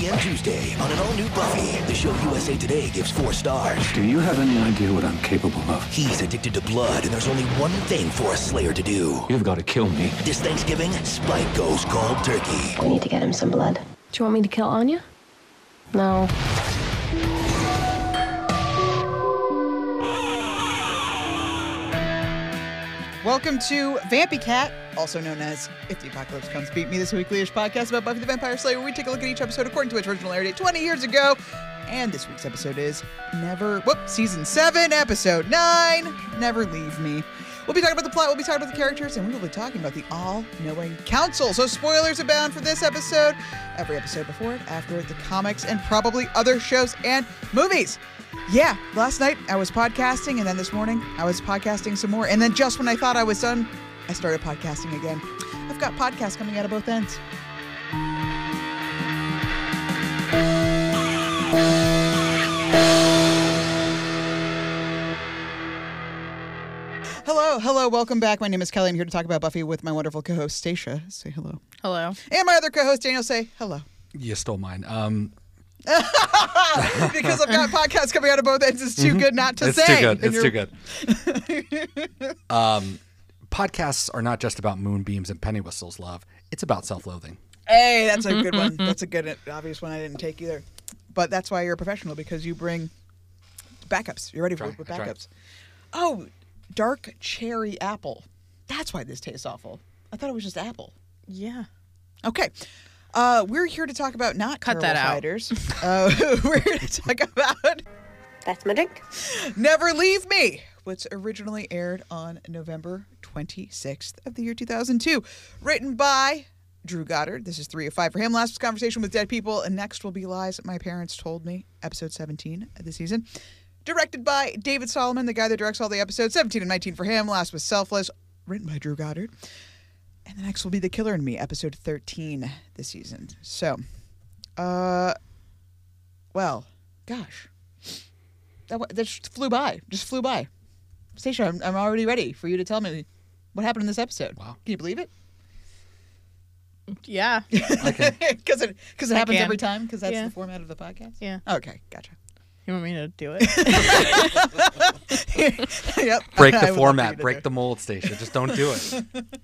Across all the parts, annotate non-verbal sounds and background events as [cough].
p.m. Tuesday on an all-new Buffy. The show USA Today gives four stars. Do you have any idea what I'm capable of? He's addicted to blood, and there's only one thing for a Slayer to do. You've got to kill me. This Thanksgiving, Spike goes cold turkey. We need to get him some blood. Do you want me to kill Anya? No. Welcome to Vampy Cat, also known as If the Apocalypse Comes Beat Me, this weekly-ish podcast about Buffy the Vampire Slayer, where we take a look at each episode according to its original air date 20 years ago. And this week's episode is Never, whoop, season 7, episode 9, Never Leave Me. We'll be talking about the plot, we'll be talking about the characters, and we will be talking about the all-knowing council. So spoilers abound for this episode, every episode before it, after it, the comics, and probably other shows and movies. Yeah, last night I was podcasting, and then this morning I was podcasting some more. And then just when I thought I was done, I started podcasting again. I've got podcasts coming out of both ends. Hello, hello, welcome back. My name is Kelly. I'm here to talk about Buffy with my wonderful co-host Stacia. Say hello. Hello. And my other co-host Daniel. Say hello. You stole mine. Um, [laughs] because I've got [laughs] podcasts coming out of both ends. It's too good not to it's say. It's too good. It's too good. um, podcasts are not just about moonbeams and penny whistles, love. It's about self-loathing. Hey, that's a good one. That's a good, obvious one I didn't take either. But that's why you're a professional because you bring backups. You're ready for Try, with backups. Oh, dark cherry apple. That's why this tastes awful. I thought it was just apple. Yeah. Okay. Uh, we're here to talk about not Cut terrible that out. fighters. Uh, [laughs] we're here to talk about That's my drink. Never Leave Me, which originally aired on November 26th of the year 2002. Written by Drew Goddard. This is three of five for him. Last was Conversation with Dead People, and next will be Lies My Parents Told Me, episode 17 of the season. Directed by David Solomon, the guy that directs all the episodes. 17 and 19 for him. Last was Selfless, written by Drew Goddard. And the next will be The Killer in Me, episode 13 this season. So, uh, well, gosh. That, that just flew by. Just flew by. Stacia, I'm, I'm already ready for you to tell me what happened in this episode. Wow. Can you believe it? Yeah. Because [laughs] it, cause it happens can. every time? Because that's Yeah. the format of the podcast? Yeah. Okay, gotcha. You want me to do it? [laughs] yep. Break I the would love for you format. to Break do- the mold, Stacia. Just don't do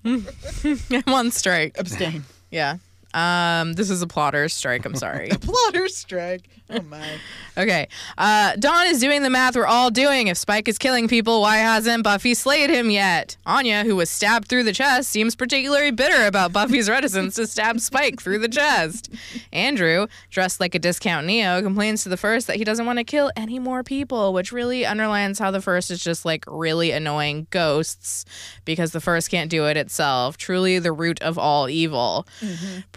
it. [laughs] I'm on strike. Abstain. Yeah. Um, this is a plotter's strike. I'm sorry. [laughs] A plotter strike. Oh, my. Okay. Uh, Dawn is doing the math we're all doing. If Spike is killing people, why hasn't Buffy slayed him yet? Anya, who was stabbed through the chest, seems particularly bitter about Buffy's [laughs] reticence to stab Spike through the chest. Andrew, dressed like a discount Neo, complains to the first that he doesn't want to kill any more people, which really underlines how the first is just like really annoying ghosts because the first can't do it itself. Truly the root of all evil.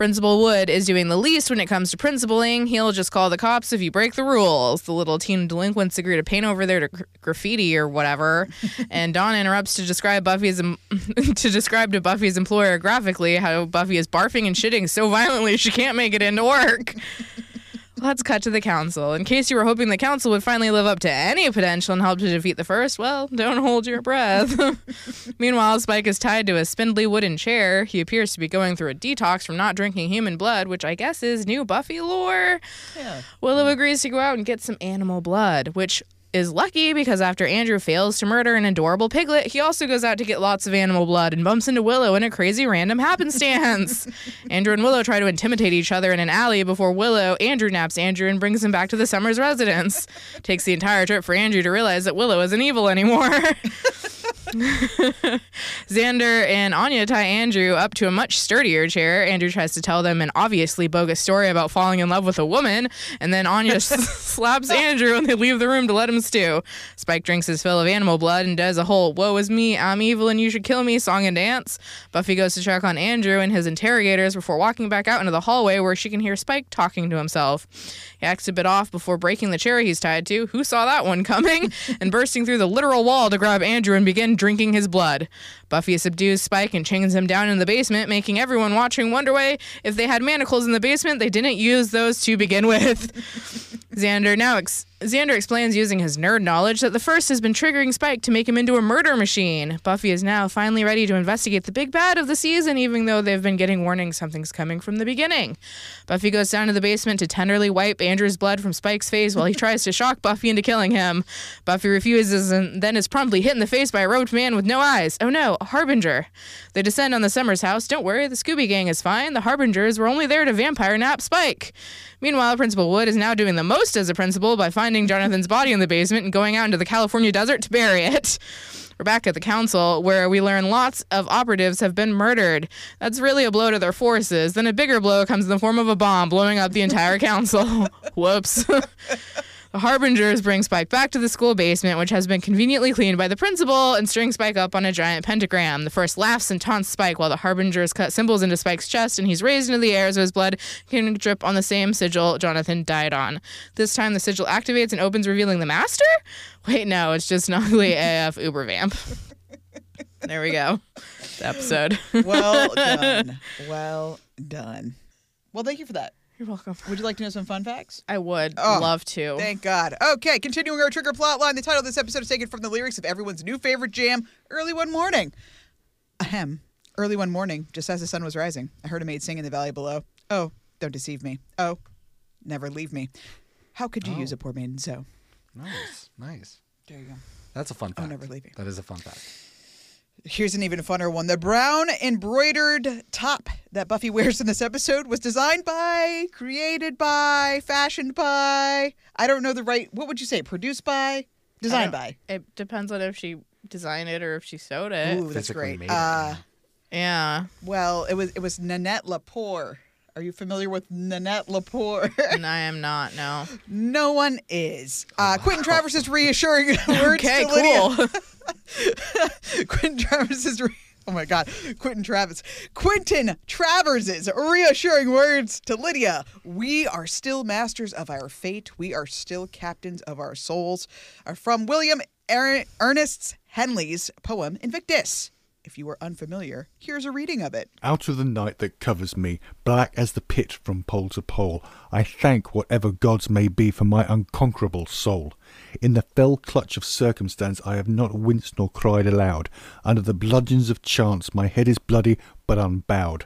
Principal Wood is doing the least when it comes to principling. He'll just call the cops if you break the rules. The little teen delinquents agree to paint over their gr- graffiti or whatever. [laughs] and Dawn interrupts to describe Buffy's em- [laughs] to describe to Buffy's employer graphically how Buffy is barfing and shitting so violently she can't make it into work. [laughs] Let's cut to the council. In case you were hoping the council would finally live up to any potential and help to defeat the first, well, don't hold your breath. [laughs] Meanwhile, Spike is tied to a spindly wooden chair. He appears to be going through a detox from not drinking human blood, which I guess is new Buffy lore. Yeah. Willow agrees to go out and get some animal blood, which is lucky because after Andrew fails to murder an adorable piglet, he also goes out to get lots of animal blood and bumps into Willow in a crazy random happenstance. [laughs] Andrew and Willow try to intimidate each other in an alley before Willow, Andrew naps Andrew and brings him back to the Summers residence. Takes the entire trip for Andrew to realize that Willow isn't evil anymore. [laughs] [laughs] Xander and Anya tie Andrew up to a much sturdier chair. Andrew tries to tell them an obviously bogus story about falling in love with a woman, and then Anya s- [laughs] slaps Andrew and they leave the room to let him stew. Spike drinks his fill of animal blood and does a whole "Woe is me, I'm evil and you should kill me" song and dance. Buffy goes to check on Andrew and his interrogators before walking back out into the hallway where she can hear Spike talking to himself. He acts a bit off before breaking the chair he's tied to. Who saw that one coming? [laughs] and bursting through the literal wall to grab Andrew and begin drinking his blood. Buffy subdues Spike and chains him down in the basement, making everyone watching wonder why if they had manacles in the basement, they didn't use those to begin with. [laughs] Xander now ex- Xander explains using his nerd knowledge that the first has been triggering Spike to make him into a murder machine. Buffy is now finally ready to investigate the big bad of the season, even though they've been getting warnings something's coming from the beginning. Buffy goes down to the basement to tenderly wipe Andrew's blood from Spike's face while he [laughs] tries to shock Buffy into killing him. Buffy refuses and then is promptly hit in the face by a robed man with no eyes. Oh no, a Harbinger. They descend on the Summers house. Don't worry, the Scooby Gang is fine. The Harbingers were only there to vampire nap Spike. Meanwhile, Principal Wood is now doing the most as a principal by finding Jonathan's body in the basement and going out into the California desert to bury it. We're back at the council where we learn lots of operatives have been murdered. That's really a blow to their forces. Then a bigger blow comes in the form of a bomb blowing up the entire council. [laughs] Whoops. [laughs] The Harbingers bring Spike back to the school basement, which has been conveniently cleaned by the principal, and string Spike up on a giant pentagram. The first laughs and taunts Spike while the Harbingers cut symbols into Spike's chest, and he's raised into the air so his blood can drip on the same sigil Jonathan died on. This time, the sigil activates and opens, revealing the Master? Wait, no, it's just an ugly AF Uber vamp. there we go. The episode. Well [laughs] done. well done. Well, thank you for that. You're welcome. Would you like to know some fun facts? I would Oh, love to. Thank God. Okay, continuing our trigger plot line. The title of this episode is taken from the lyrics of everyone's new favorite jam, Early One Morning. Ahem. Early one morning, just as the sun was rising, I heard a maid sing in the valley below. Oh, don't deceive me. Oh, never leave me. How could you use a oh. poor maiden so? Nice, nice. There you go. That's a fun I'll fact. never leave you. That is a fun fact. Here's an even funner one. The brown embroidered top that Buffy wears in this episode was designed by, created by, fashioned by. I don't know the right. What would you say? Produced by, designed by. It depends on if she designed it or if she sewed it. Ooh, that's Physically great. made it, Uh, Yeah. well, it was it was Nanette Lepore. Are you familiar with Nanette Lepore? [laughs] and I am not, no. no one is. Uh, Quentin Travers is reassuring [laughs] words Okay, to Lydia. cool. [laughs] [laughs] Quentin Travers is. Re- oh my God, Quentin Travis. Quentin Travers's reassuring words to Lydia. We are still masters of our fate. We are still captains of our souls. Are from William Er- Ernest Henley's poem Invictus. If you are unfamiliar, here's a reading of it. Out of the night that covers me, black as the pit from pole to pole, I thank whatever gods may be for my unconquerable soul. In the fell clutch of circumstance I have not winced nor cried aloud. Under the bludgeons of chance my head is bloody but unbowed.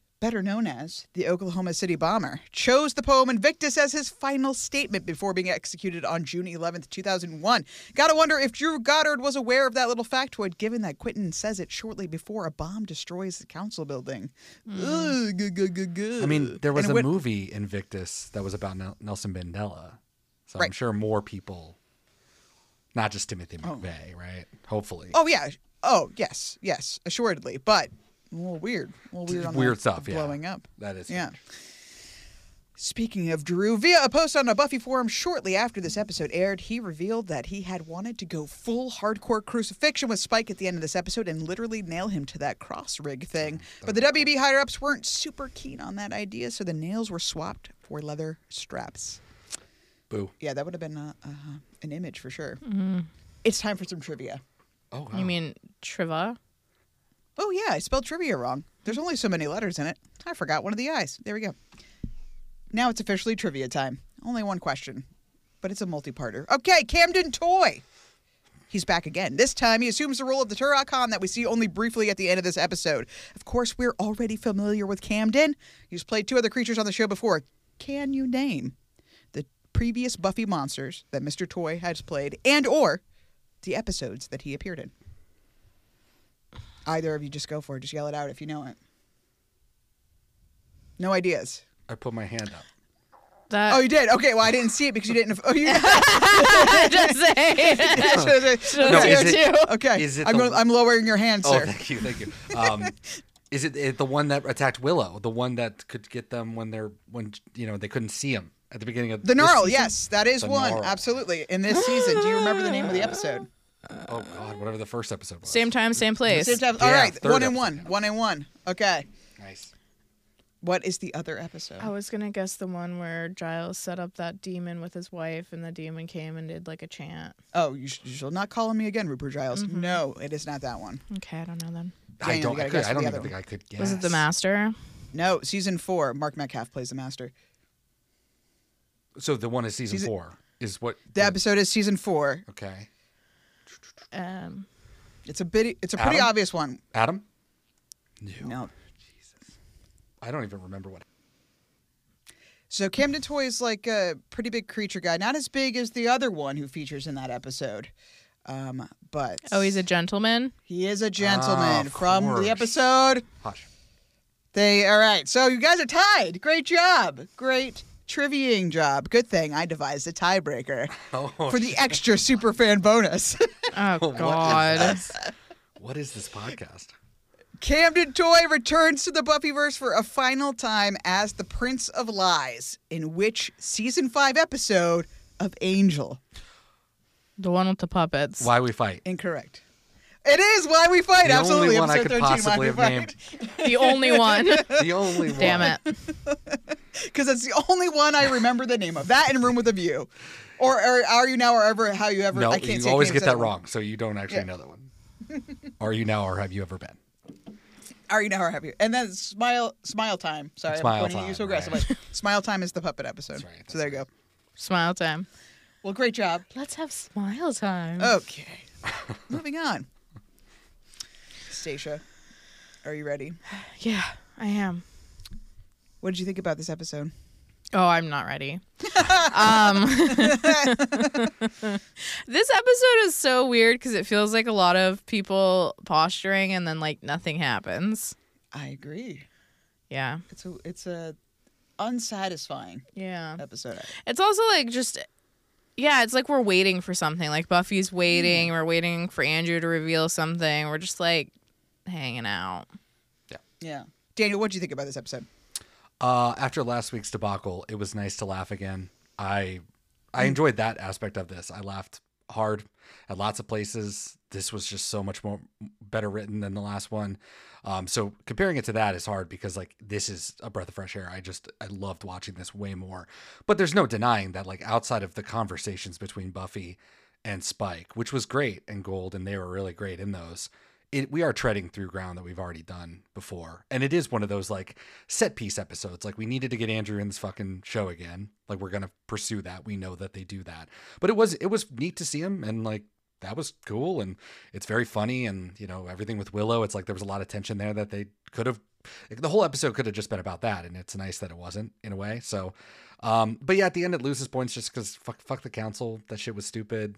better known as the Oklahoma City Bomber, chose the poem Invictus as his final statement before being executed on June 11th, 2001. Gotta wonder if Drew Goddard was aware of that little factoid, given that Quentin says it shortly before a bomb destroys the council building. Mm. Ugh, gu- gu- gu- gu. I mean, there was And a went- movie Invictus that was about Nel- Nelson Mandela, so I'm sure more people, not just Timothy oh. McVeigh, right? Hopefully, Oh, yeah. Oh, yes. Yes, assuredly. But a little weird. A little weird on weird the stuff. Yeah, blowing up. That is Yeah. strange. Speaking of Drew, via a post on a Buffy forum shortly after this episode aired, he revealed that he had wanted to go full hardcore crucifixion with Spike at the end of this episode and literally nail him to that cross rig thing. But the WB higher ups weren't super keen on that idea, so the nails were swapped for leather straps. Boo. Yeah, that would have been uh, uh, an image for sure. It's time for some trivia. Oh, You mean Triva? Oh, yeah, I spelled trivia wrong. There's only so many letters in it. I forgot one of the I's. There we go. Now it's officially trivia time. Only one question, but it's a multi parter. Okay, Camden Toy. He's back again. This time he assumes the role of the Turok-Han that we see only briefly at the end of this episode. Of course, we're already familiar with Camden. He's played two other creatures on the show before. Can you name the previous Buffy monsters that Mr. Toy has played and or the episodes that he appeared in? Either of you just go for it. Just yell it out if you know it. No ideas. I put my hand up. That Oh, you did. Okay. Well, I didn't see it because you didn't. Oh, you. [laughs] [laughs] just say. No, is it- okay. is it I'm, the- I'm lowering your hand, Oh, sir. thank you, thank you. Um, [laughs] is it, it the one that attacked Willow? The one that could get them when they're when you know they couldn't see him at the beginning of the this Gnarl. season? Yes, that is The one. Gnarl. Absolutely. In this season, do you remember the name of the episode? [gasps] Oh God, whatever the first episode was. Same time, same place. Same time- All Yeah, right. One and one. One and one. Okay. Nice. What is the other episode? I was gonna guess the one where Giles set up that demon with his wife, and the demon came and did like a chant. Oh, you, sh- you shall not call on me again, Rupert Giles. Mm-hmm. No, it is not that one. Okay, I don't know then. I don't. you I, could, guess I don't the even think I could guess. Was it the Master? No, season four. Mark Metcalf plays the master. So the one is season, Season- four. Is what The episode is season four. Okay. Um, It's a bit. It's a pretty Adam? obvious one. Adam. No. No. Jesus. I don't even remember what. So Camden Toy is like a pretty big creature guy, not as big as the other one who features in that episode. Um, but oh, he's a gentleman. he is a gentleman of from course. the episode. Hush. They all right. So you guys are tied. Great job. Great triviaing job. Good thing I devised a tiebreaker [laughs] Oh, for the extra super fan bonus. [laughs] Oh God. this? What is this podcast? Camden Toy returns to the Buffyverse for a final time as the Prince of Lies, in which season five episode of Angel. The one with the puppets. Why we fight? Incorrect. It is why we fight. The Absolutely. only one I episode could 13, possibly have named. [laughs] The only one. The only [laughs] one. Damn it. [laughs] Because it's the only one I remember the name of. That in Room with a View. Or, or are you now or ever how you ever? No, I can't you say always get that one. wrong, so you don't actually Yeah. know that one. are you now, or have you ever been? Are you now or have you? And then smile, smile time. Sorry, Smile I'm pointing at time, you so right. aggressively. smile time is the puppet episode. That's right, so there you go. Smile time. Well, great job. Let's have smile time. Okay. Moving on. Stacia, are you ready? [sighs] Yeah, I am. What did you think about this episode? Oh, I'm not ready. um, [laughs] this episode is so weird because it feels like a lot of people posturing and then like nothing happens. I agree. Yeah, It's a it's a unsatisfying yeah. episode. It's also like just, yeah, it's like we're waiting for something. Like Buffy's waiting. We're waiting for Andrew to reveal something. We're just like hanging out. Yeah. Yeah. Daniel, what do you think about this episode? Uh, after last week's debacle, it was nice to laugh again. I I enjoyed that aspect of this. I laughed hard at lots of places. This was just so much more better written than the last one. Um, so comparing it to that is hard because like this is a breath of fresh air. I just I loved watching this way more. But there's no denying that like outside of the conversations between Buffy and Spike, which was great and Gold, and they were really great in those. It, we are treading through ground that we've already done before, and it is one of those like set piece episodes. Like we needed to get Andrew in this fucking show again. Like we're gonna pursue that. We know that they do that, but it was it was neat to see him, and like that was cool, and it's very funny, and you know everything with Willow. It's like there was a lot of tension there that they could have. The whole episode could have just been about that, and it's nice that it wasn't in a way. So, um, but yeah, at the end it loses points just because fuck, fuck the council. That shit was stupid.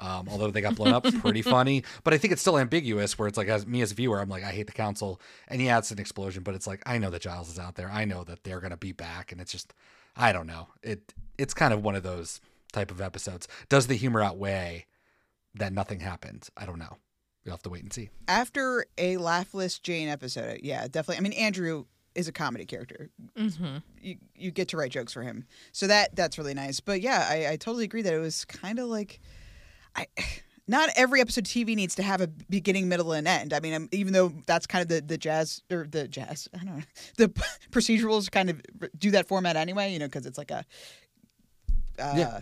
Um, although they got blown up, [laughs] pretty funny. But I think it's still ambiguous. Where it's like, as me as a viewer, I'm like, I hate the council, and yeah, it's an explosion. But it's like, I know that Giles is out there. I know that they're gonna be back, and it's just, I don't know. It it's kind of one of those type of episodes. Does the humor outweigh that nothing happened? I don't know. We'll have to wait and see. After a laughless Jane episode, yeah, definitely. I mean, Andrew is a comedy character. Mm-hmm. You you get to write jokes for him, so that that's really nice. But yeah, I, I totally agree that it was kind of like, I. [sighs] Not every episode of TV needs to have a beginning, middle, and end. I mean, um, even though that's kind of the, the jazz or the jazz, [laughs] I don't know, the [laughs] procedurals kind of do that format anyway. You know, because it's like a uh, Yeah.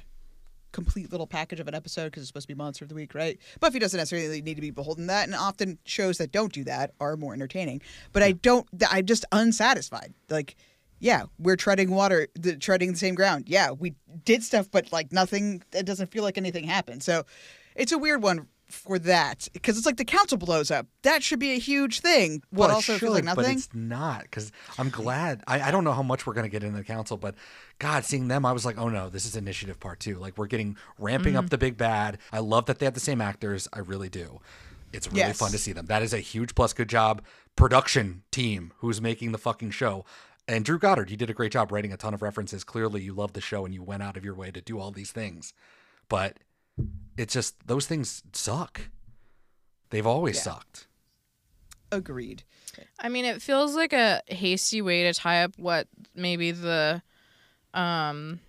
Complete little package of an episode because it's supposed to be monster of the week, right? Buffy doesn't necessarily need to be beholden to that, and often shows that don't do that are more entertaining. But I don't. I'm just unsatisfied. Like, yeah, we're treading water, the, treading the same ground. Yeah, we did stuff, but like nothing. It doesn't feel like anything happened. So, it's a weird one for that because it's like the council blows up. That should be a huge thing. What Well, also feels like should, But it's not because I'm glad. I, I don't know how much we're gonna get into the council, but God, seeing them, I was like, oh no, this is initiative part two. Like we're getting ramping Mm. up the big bad. I love that they have the same actors. I really do. It's really Yes. fun to see them. That is a huge plus. Good job, production team who's making the fucking show. And Drew Goddard, you did a great job writing a ton of references. Clearly, you love the show and you went out of your way to do all these things. But it's just those things suck. They've always Yeah. sucked. Agreed. I mean, it feels like a hasty way to tie up what maybe the um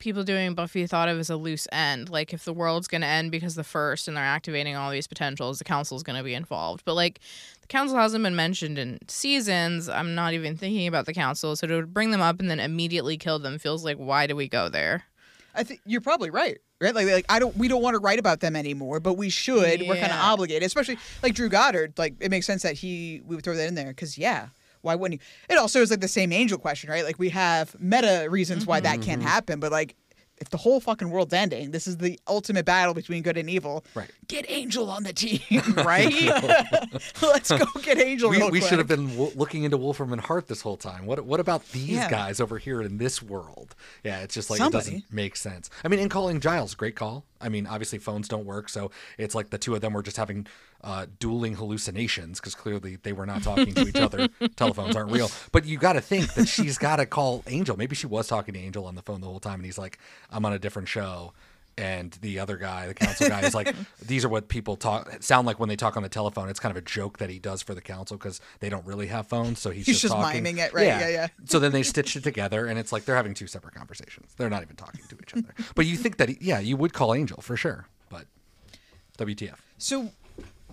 people doing Buffy thought of as a loose end. Like if the world's going to end because the first and they're activating all these potentials, the council's going to be involved. But like the council hasn't been mentioned in seasons. I'm not even thinking about the council. So to bring them up and then immediately kill them feels like why do we go there? I think you're probably right. Right? Like, like I don't we don't want to write about them anymore, but we should. We're kind of obligated, especially like Drew Goddard. Like it makes sense that he we would throw that in there because yeah, why wouldn't you? It also is like the same angel question, right? Like we have meta reasons why that can't mm-hmm. happen, but like if the whole fucking world's ending, this is the ultimate battle between good and evil. Right. Get Angel on the team, [laughs] right? [laughs] Let's go get Angel. we, we should have been w- looking into Wolfram and Hart this whole time. What what about these Yeah. guys over here in this world? Yeah, it's just like it doesn't make sense. I mean, in calling Giles, great call. I mean, obviously phones don't work, so it's like the two of them were just having uh, dueling hallucinations because clearly they were not talking to each other. [laughs] Telephones aren't real. But you got to think that she's got to call Angel. Maybe she was talking to Angel on the phone the whole time, and he's like, "I'm on a different show." And the other guy, the council guy, is like, [laughs] "These are what people talk sound like when they talk on the telephone." It's kind of a joke that he does for the council because they don't really have phones, so he's, He's just talking. miming it, right? Yeah, yeah. So then they [laughs] stitched it together, and it's like they're having two separate conversations. They're not even talking to each other. But you think that, he- yeah, you would call Angel for sure. But WTF? So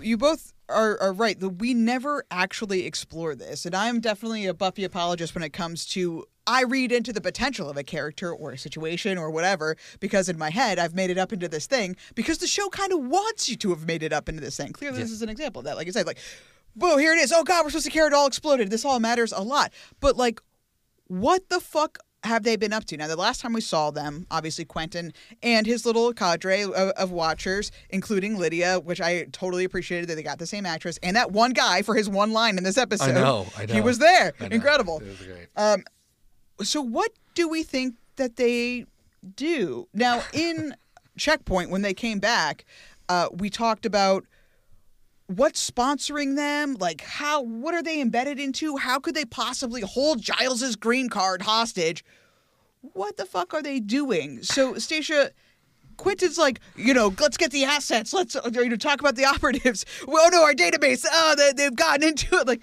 you both are, are right. The, we never actually explore this. And I'm definitely a Buffy apologist when it comes to I read into the potential of a character or a situation or whatever because in my head I've made it up into this thing because the show kind of wants you to have made it up into this thing. Clearly, this is an example of that. Like I said, like, whoa, here it is. Oh God, we're supposed to care it all exploded. This all matters a lot. But like, what the fuck have they been up to? Now, the last time we saw them, obviously Quentin and his little cadre of, of watchers, including Lydia, which I totally appreciated that they got the same actress, and that one guy for his one line in this episode. I know, I He was there. Know. Incredible. It was great. Um, so, what do we think that they do now in Checkpoint when they came back? Uh, we talked about what's sponsoring them, like how, what are they embedded into? How could they possibly hold Giles's green card hostage? What the fuck are they doing? So, Stacia. Quentin's like, you know, let's get the assets. Let's uh, you know talk about the [laughs] operatives. Well, no, our database. Oh, they, they've gotten into it. Like,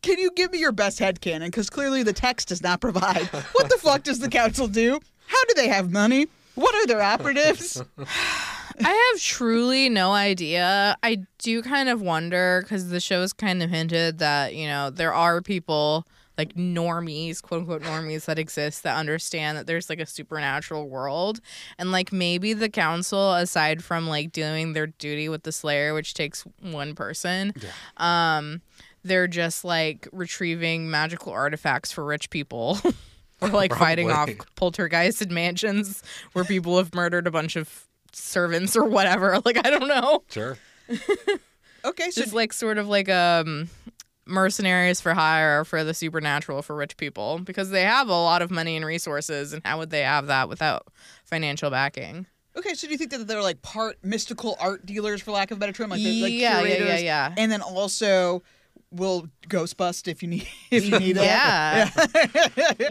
can you give me your best headcanon? Because clearly the text does not provide. What the fuck does the council do? How do they have money? What are their operatives? [laughs] I have truly no idea. I do kind of wonder because the show's kind of hinted that, you know, there are people like normies, quote unquote normies that exist that understand that there's like a supernatural world. And like maybe the council, aside from like doing their duty with the Slayer, which takes one person, um, they're just like retrieving magical artifacts for rich people. [laughs] or like [laughs] fighting off Probably. poltergeists in mansions where people have murdered a bunch of servants or whatever. [laughs] Like I don't know. Sure. [laughs] Okay, so Just like sort of like um mercenaries for hire for the supernatural for rich people because they have a lot of money and resources and how would they have that without financial backing? okay, so do you think that they're like part mystical art dealers, for lack of a better term, like they're like Yeah, yeah, yeah, yeah. and then also will ghost bust if you need [laughs] if you need it. Yeah.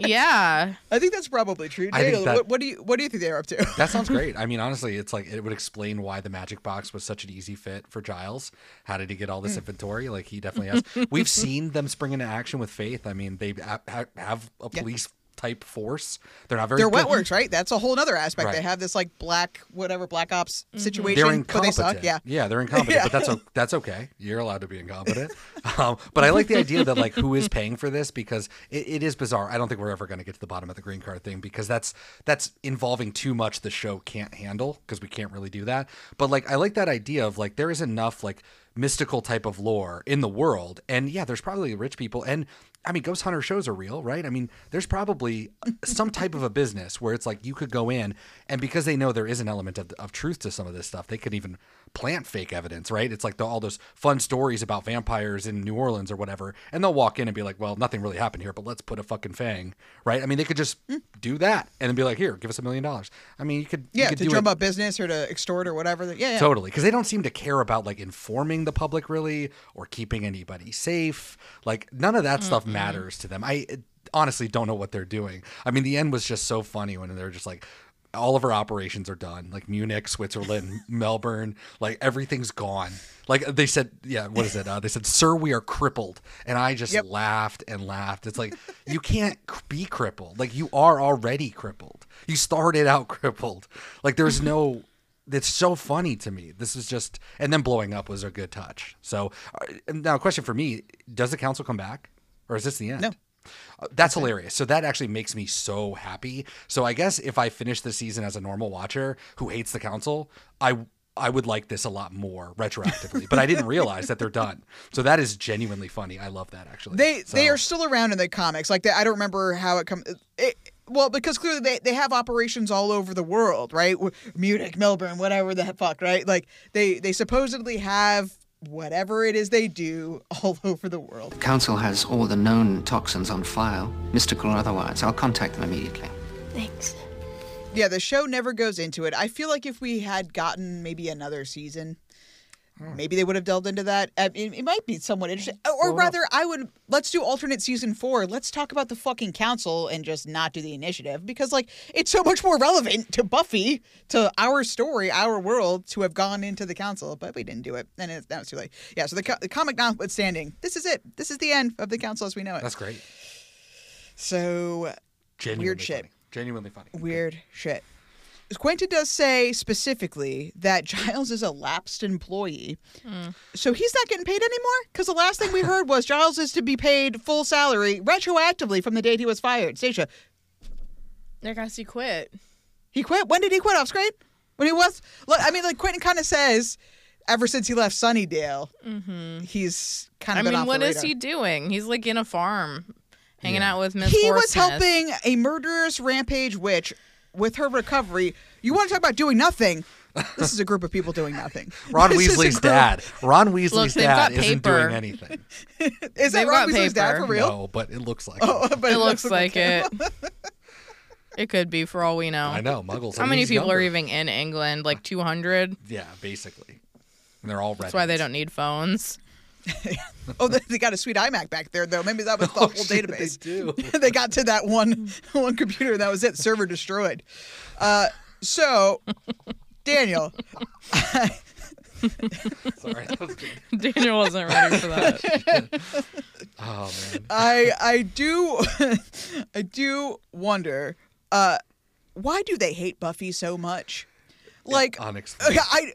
[laughs] yeah. I think that's probably true. I Daniel, that- what, what do you what do you think they're up to? That sounds [laughs] great. I mean, honestly, it's like it would explain why the magic box was such an easy fit for Giles. How did he get all this mm. inventory? Like he definitely has. We've seen them spring into action with Faith. I mean, they ha- ha- have a police type force. They're not very. They're good. wetworks, right? That's a whole other aspect. Right. They have this like black whatever black ops situation, They're but they incompetent. suck. Yeah. yeah, they're incompetent, [laughs] but that's o- that's okay. You're allowed to be incompetent. um, but I like the idea that like who is paying for this because it, it is bizarre. I don't think we're ever going to get to the bottom of the green card thing because that's that's involving too much the show can't handle because we can't really do that. But like I like that idea of like there is enough like mystical type of lore in the world, and yeah, there's probably rich people and. I mean, ghost hunter shows are real, right? I mean, there's probably some type of a business where it's like you could go in, and because they know there is an element of, of truth to some of this stuff, they could even plant fake evidence, right? It's like the, all those fun stories about vampires in New Orleans or whatever, and they'll walk in and be like, "Well, nothing really happened here, but let's put a fucking fang," right? I mean, they could just hmm. do that and then be like, "Here, give us a million dollars." I mean, you could, you Yeah, could to drum it- up business or to extort or whatever. Yeah, yeah. Totally, because they don't seem to care about like informing the public really or keeping anybody safe. Like none of that stuff mm-hmm. matters to them. I honestly don't know what they're doing. I mean, the end was just so funny when they're just like. All of our operations are done. Like Munich, Switzerland, [laughs] Melbourne, like everything's gone. Like they said, yeah, what is it? Uh, they said, "Sir, we are crippled," and I just Yep. laughed and laughed. It's like [laughs] you can't be crippled. Like you are already crippled. You started out crippled. Like there's [laughs] no It's so funny to me. This is just, and then blowing up was a good touch. So uh, now, a question for me: Does the council come back, or is this the end? No. Uh, That's hilarious. So that actually makes me so happy. So I guess if I finish the season as a normal watcher who hates the council, I I would like this a lot more retroactively. but I didn't realize that they're done. So that is genuinely funny. I love that actually. They they are still around in the comics. Like they, I don't remember how it comes. Well, because clearly they, they have operations all over the world, right? Munich, Melbourne, whatever the fuck, right? Like they they supposedly have whatever it is they do [laughs] all over the world. Council has all the known toxins on file, mystical or otherwise. I'll contact them immediately. Thanks. Yeah, the show never goes into it. I feel like if we had gotten maybe another season, Hmm. maybe they would have delved into that. Uh, I mean, it might be somewhat interesting. Or rather, I would let's do alternate season four. Let's talk about the fucking council and just not do the initiative because like it's so much more relevant to Buffy, to our story, our world, to have gone into the council. But we didn't do it, and it's, now it's too late. Yeah. So the, co- the comic notwithstanding, this is it. This is the end of the council as we know it. That's great. so Genuinely shit. funny. Genuinely funny. weird shit. Quentin does say specifically that Giles is a lapsed employee. So he's not getting paid anymore? Because the last thing we heard was Giles is to be paid full salary retroactively from the date he was fired. Stacia, I guess he quit. he quit? When did he quit off screen? When he was. Look, I mean, like Quentin kind of says ever since he left Sunnydale, mm-hmm. he's kind I of been mean, what is he doing? He's like in a farm, hanging out with Miss. He was helping a murderous rampage witch with her recovery. You want to talk about doing nothing? This is a group of people doing nothing. [laughs] Ron This is a Weasley's group- dad. Ron Weasley's they've dad isn't paper. doing anything. [laughs] Is that They've Ron got Weasley's dad paper. for real? No, but it looks like. [laughs] Oh, it. but It looks doesn't like him. it. It could be for all we know. I know Muggles. How and many he's people are younger. even in England? Like 200. Yeah, basically. And they're all red. That's why they don't need phones. [laughs] Oh, they, they got a sweet iMac back there though. Maybe that was the [laughs] Oh, whole shit, database. they do. [laughs] they got to that one one computer and that was it. Server destroyed. Uh, so, Daniel, Sorry, that was good. Daniel wasn't ready for that. Oh man. I I do I do wonder uh, why do they hate Buffy so much? Like unexplained. [laughs] I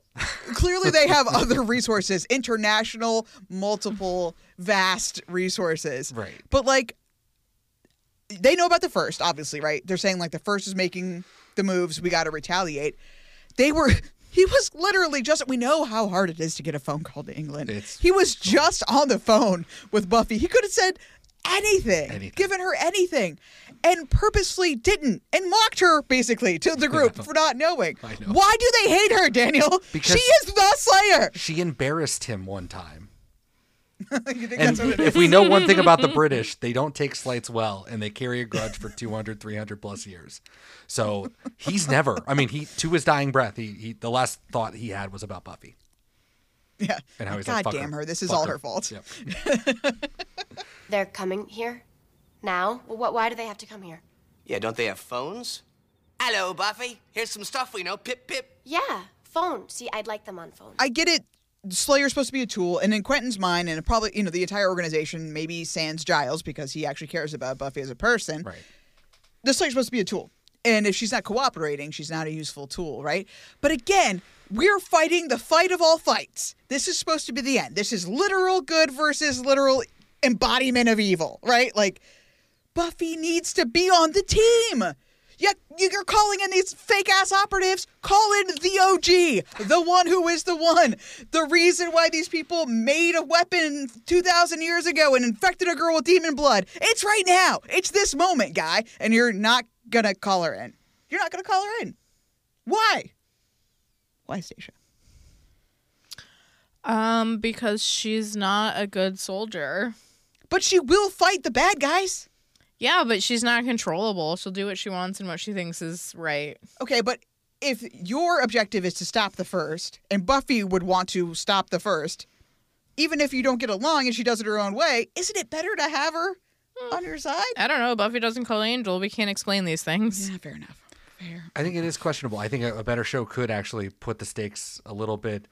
clearly they have [laughs] other resources, international, multiple, vast resources. Right. But like they know about the first, obviously, right? They're saying like the first is making the moves, we got to retaliate. They were he was literally just we know how hard it is to get a phone call to England. It's- he was just on the phone with Buffy. He could have said anything, Anything. given her anything, and purposely didn't and mocked her basically to the group for not knowing. Know. Why do they hate her, Daniel? Because- she is the Slayer. She embarrassed him one time. [laughs] And that's what it is? if we know one thing about the British, they don't take slights well and they carry a grudge for 200, 300 plus years. So he's never, I mean, he to his dying breath, he, he the last thought he had was about Buffy. [laughs] Yeah. And how he's God like, "Fuck damn her. her. This is Fuck all her." her fault. Yep. [laughs] They're coming here? Now? Well, why do they have to come here? Yeah, don't they have phones? Hello, Buffy. Here's some stuff we know. Pip, pip. Yeah, phone. See, I'd like them on phone. I get it. Slayer's supposed to be a tool, and in Quentin's mind, and probably you know the entire organization, maybe sans Giles because he actually cares about Buffy as a person. Right. The Slayer's supposed to be a tool, and if she's not cooperating, she's not a useful tool, right? But again, we're fighting the fight of all fights. This is supposed to be the end. This is literal good versus literal embodiment of evil, right? Like Buffy needs to be on the team. Yeah, you're calling in these fake ass operatives. Call in the OG, the one who is the one. The reason why these people made a weapon 2,000 years ago and infected a girl with demon blood. It's right now. It's this moment, guy. And you're not going to call her in. You're not going to call her in. Why? Why, Stacia? Um, because she's not a good soldier. But she will fight the bad guys. Yeah, but she's not controllable. She'll do what she wants and what she thinks is right. Okay, but if your objective is to stop the first, and Buffy would want to stop the first, even if you don't get along and she does it her own way, isn't it better to have her Hmm. on your side? I don't know. Buffy doesn't call Angel. We can't explain these things. Yeah, fair enough. Fair. I think it is questionable. I think a, a better show could actually put the stakes a little bit.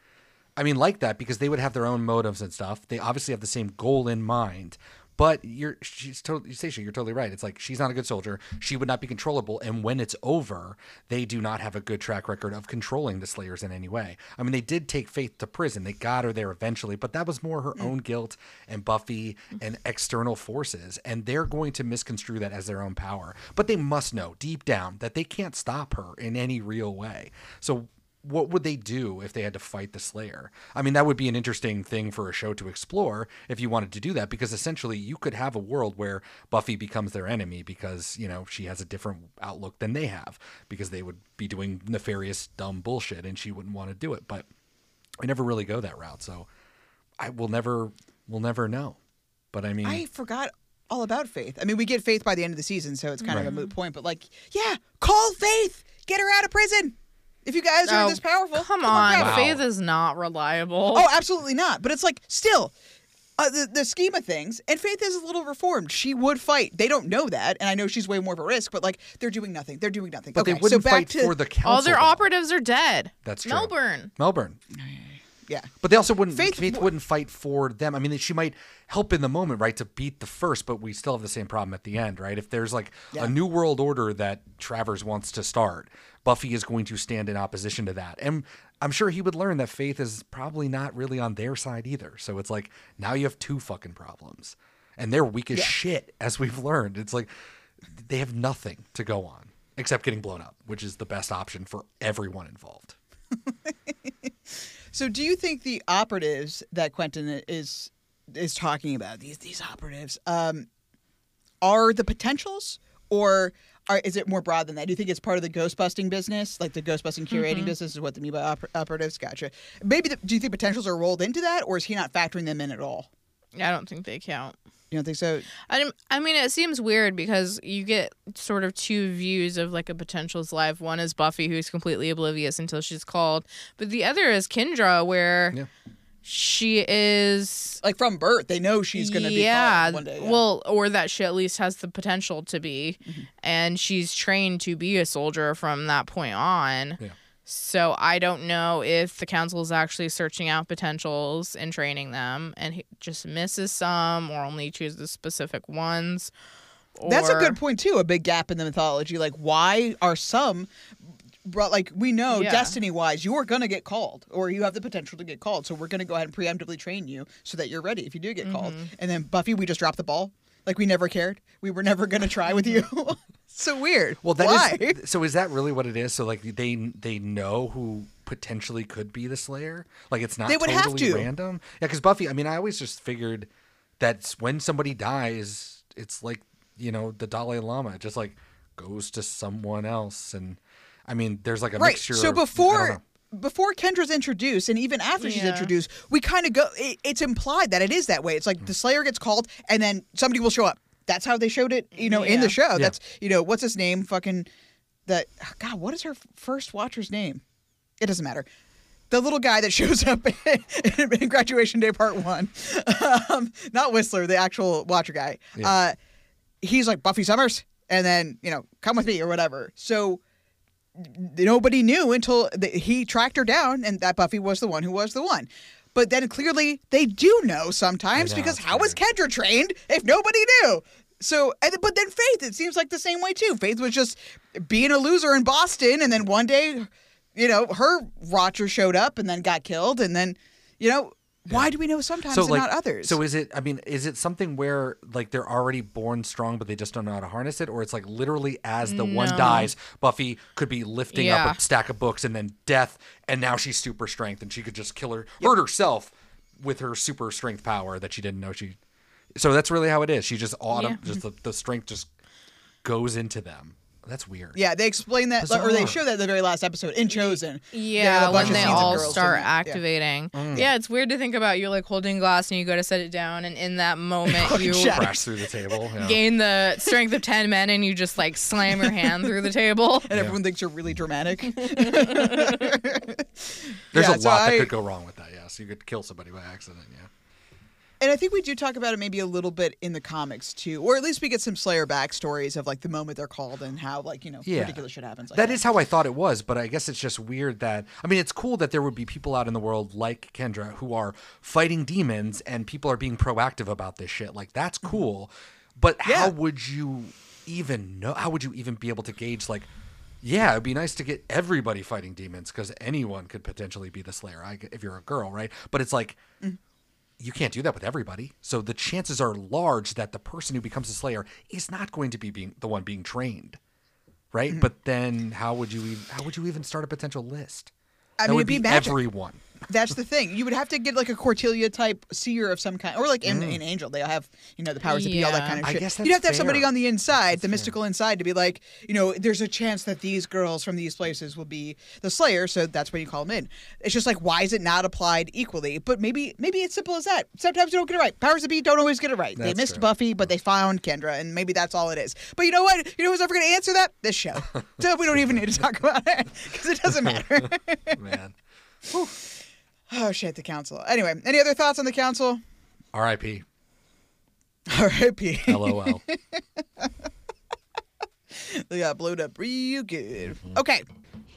I mean, like that because they would have their own motives and stuff. They obviously have the same goal in mind, But you're she's totally Stacia, you're totally right. It's like she's not a good soldier. She would not be controllable, and when it's over, they do not have a good track record of controlling the Slayers in any way. I mean, they did take Faith to prison. They got her there eventually, but that was more her own guilt and Buffy and external forces, and they're going to misconstrue that as their own power. But they must know deep down that they can't stop her in any real way. So what would they do if they had to fight the Slayer? I mean, that would be an interesting thing for a show to explore if you wanted to do that, because essentially you could have a world where Buffy becomes their enemy because, you know, she has a different outlook than they have, because they would be doing nefarious, dumb bullshit and she wouldn't want to do it. But I never really go that route. So I will never, we'll never know. But I mean, I forgot all about Faith. I mean, we get Faith by the end of the season, so it's kind of a moot point. But like, yeah, call Faith, get her out of prison. If you guys are Oh, this powerful, Come her on, grab her. Faith is not reliable. Oh, absolutely not. But it's like still. Uh, the, the scheme of things, and Faith is a little reformed. She would fight. They don't know that, and I know she's way more of a risk. But like, they're doing nothing. They're doing nothing. but okay, they wouldn't so back fight to for the council. All their though. operatives are dead. That's true. Melbourne. Melbourne. Yeah. But they also wouldn't. Faith Faith, w- wouldn't fight for them. I mean, she might help in the moment, right, to beat the first, but we still have the same problem at the end, right? If there's like Yeah. a new world order that Travers wants to start, Buffy is going to stand in opposition to that, and I'm sure he would learn that Faith is probably not really on their side either. So it's like now you have two fucking problems, and they're weak as shit, as we've learned. It's like they have nothing to go on except getting blown up, which is the best option for everyone involved. [laughs] So, do you think the operatives that Quentin is is talking about these these operatives um, are the potentials, or are, is it more broad than that? Do you think it's part of the ghost busting business, like the ghost busting curating business, is what they mean by oper- operatives? Gotcha. Maybe the, do you think potentials are rolled into that, or is he not factoring them in at all? I don't think they count. You don't think so? I, I mean, it seems weird because you get sort of two views of like a potential's life. One is Buffy, who's completely oblivious until she's called, but the other is Kendra, where Yeah. she is. Like from birth, they know she's going to be yeah, one day. yeah. well, or that she at least has the potential to be, mm-hmm. and she's trained to be a soldier from that point on. Yeah. So I don't know if the council is actually searching out potentials and training them, and he just misses some, or only chooses specific ones. That's a good point too. A big gap in the mythology. Like, why are some? bro- Like we know, Yeah. destiny-wise, you are gonna get called, or you have the potential to get called. So we're gonna go ahead and preemptively train you so that you're ready if you do get called. Mm-hmm. And then Buffy, we just drop the ball. Like we never cared. We were never gonna try with you. [laughs] so weird. Well, that why? is- so. Is that really what it is? So like they they know who potentially could be the Slayer. Like it's not They would totally have to. random. Yeah, because Buffy. I mean, I always just figured that when somebody dies, it's like you know the Dalai Lama. Just like goes to someone else, and I mean, there's like a right. mixture. So of- I don't before know. Before Kendra's introduced, and even after she's Yeah. introduced, we kind of go. It, it's implied that it is that way. It's like the Slayer gets called, and then somebody will show up. That's how they showed it, you know, in the Yeah. show. That's you know, what's his name? Fucking that. God, what is her first Watcher's name? It doesn't matter. The little guy that [laughs] shows up in, in Graduation Day Part One, [laughs] um, not Whistler, the actual Watcher guy. Uh, he's like Buffy Summers, and then you know, come with me or whatever. So nobody knew until the, he tracked her down, and that Buffy was the one who was the one. But then clearly they do know sometimes know, because how was Kendra trained if nobody knew? So, and, but then Faith, it seems like the same way too. Faith was just being a loser in Boston, and then one day, you know, her Roger showed up and then got killed, and then, you know, why do we know sometimes and not others? So is it? I mean, is it something where like they're already born strong, but they just don't know how to harness it, or it's like literally as the one dies, Buffy could be lifting Yeah. up a stack of books, and then death, and now she's super strength, and she could just kill her, hurt herself with her super strength power that she didn't know she. So that's really how it is. She just autumn, Yeah. just the, the strength just goes into them. That's weird. yeah, they explain that, or they show that in the very last episode in Chosen. Yeah, a when they all girls start and- yeah. activating. Mm. Yeah. it's weird to think about. You're like holding glass and you go to set it down, and in that moment you. Crash through the table. yeah. gain the strength of ten men, and you just like slam your hand through the table. [laughs] and everyone thinks you're really dramatic. [laughs] There's Yeah, a so lot I- that could go wrong with that. Yeah, so you could kill somebody by accident. Yeah. And I think we do talk about it maybe a little bit in the comics too, or at least we get some Slayer backstories of like the moment they're called and how like you know Yeah. ridiculous shit happens. Like that is how I thought it was, but I guess it's just weird that I mean it's cool that there would be people out in the world like Kendra who are fighting demons and people are being proactive about this shit. Like that's cool. But Mm-hmm. Yeah. how would you even know how would you even be able to gauge like yeah, it'd be nice to get everybody fighting demons because anyone could potentially be the Slayer I, if you're a girl, right? But it's like Mm. You can't do that with everybody. So the chances are large that the person who becomes a Slayer is not going to be being the one being trained, right? Mm-hmm. But then how would you even, how would you even start a potential list? I that mean, would it'd be be everyone. That's the thing. You would have to get like a Cordelia type seer of some kind, or like in, in Angel, they have you know the powers that be, all that Yeah. kind of Mm. I shit. guess You'd have to have somebody fair. on the inside, the mystical inside, to be like, you know, there's a chance that these girls from these places will be the Slayer, so that's when you call them in. It's just like, why is it not applied equally? But maybe, maybe it's simple as that. Sometimes you don't get it right. Powers that be don't always get it right. they That's missed true. Buffy, but they found Kendra, and maybe that's all it is. But you know what? You know who's ever going to answer that? This show. [laughs] so we don't even need to talk about it because it doesn't [laughs] matter. Man. [laughs] oh shit, the council. Anyway, any other thoughts on the council? R.I.P. R.I.P. LOL. They got blowed up real good. Mm-hmm. Okay.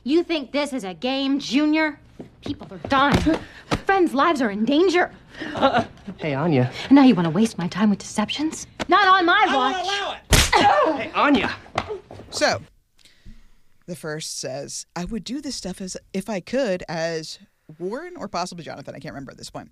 You think this is a game, Junior? People are dying. Friends' lives are in danger. [laughs] Hey, Anya. And now you want to waste my time with deceptions? Not on my watch. [laughs] Hey, Anya. So, the first says, I would do this stuff as if I could as Warren or possibly Jonathan. I can't remember at this point.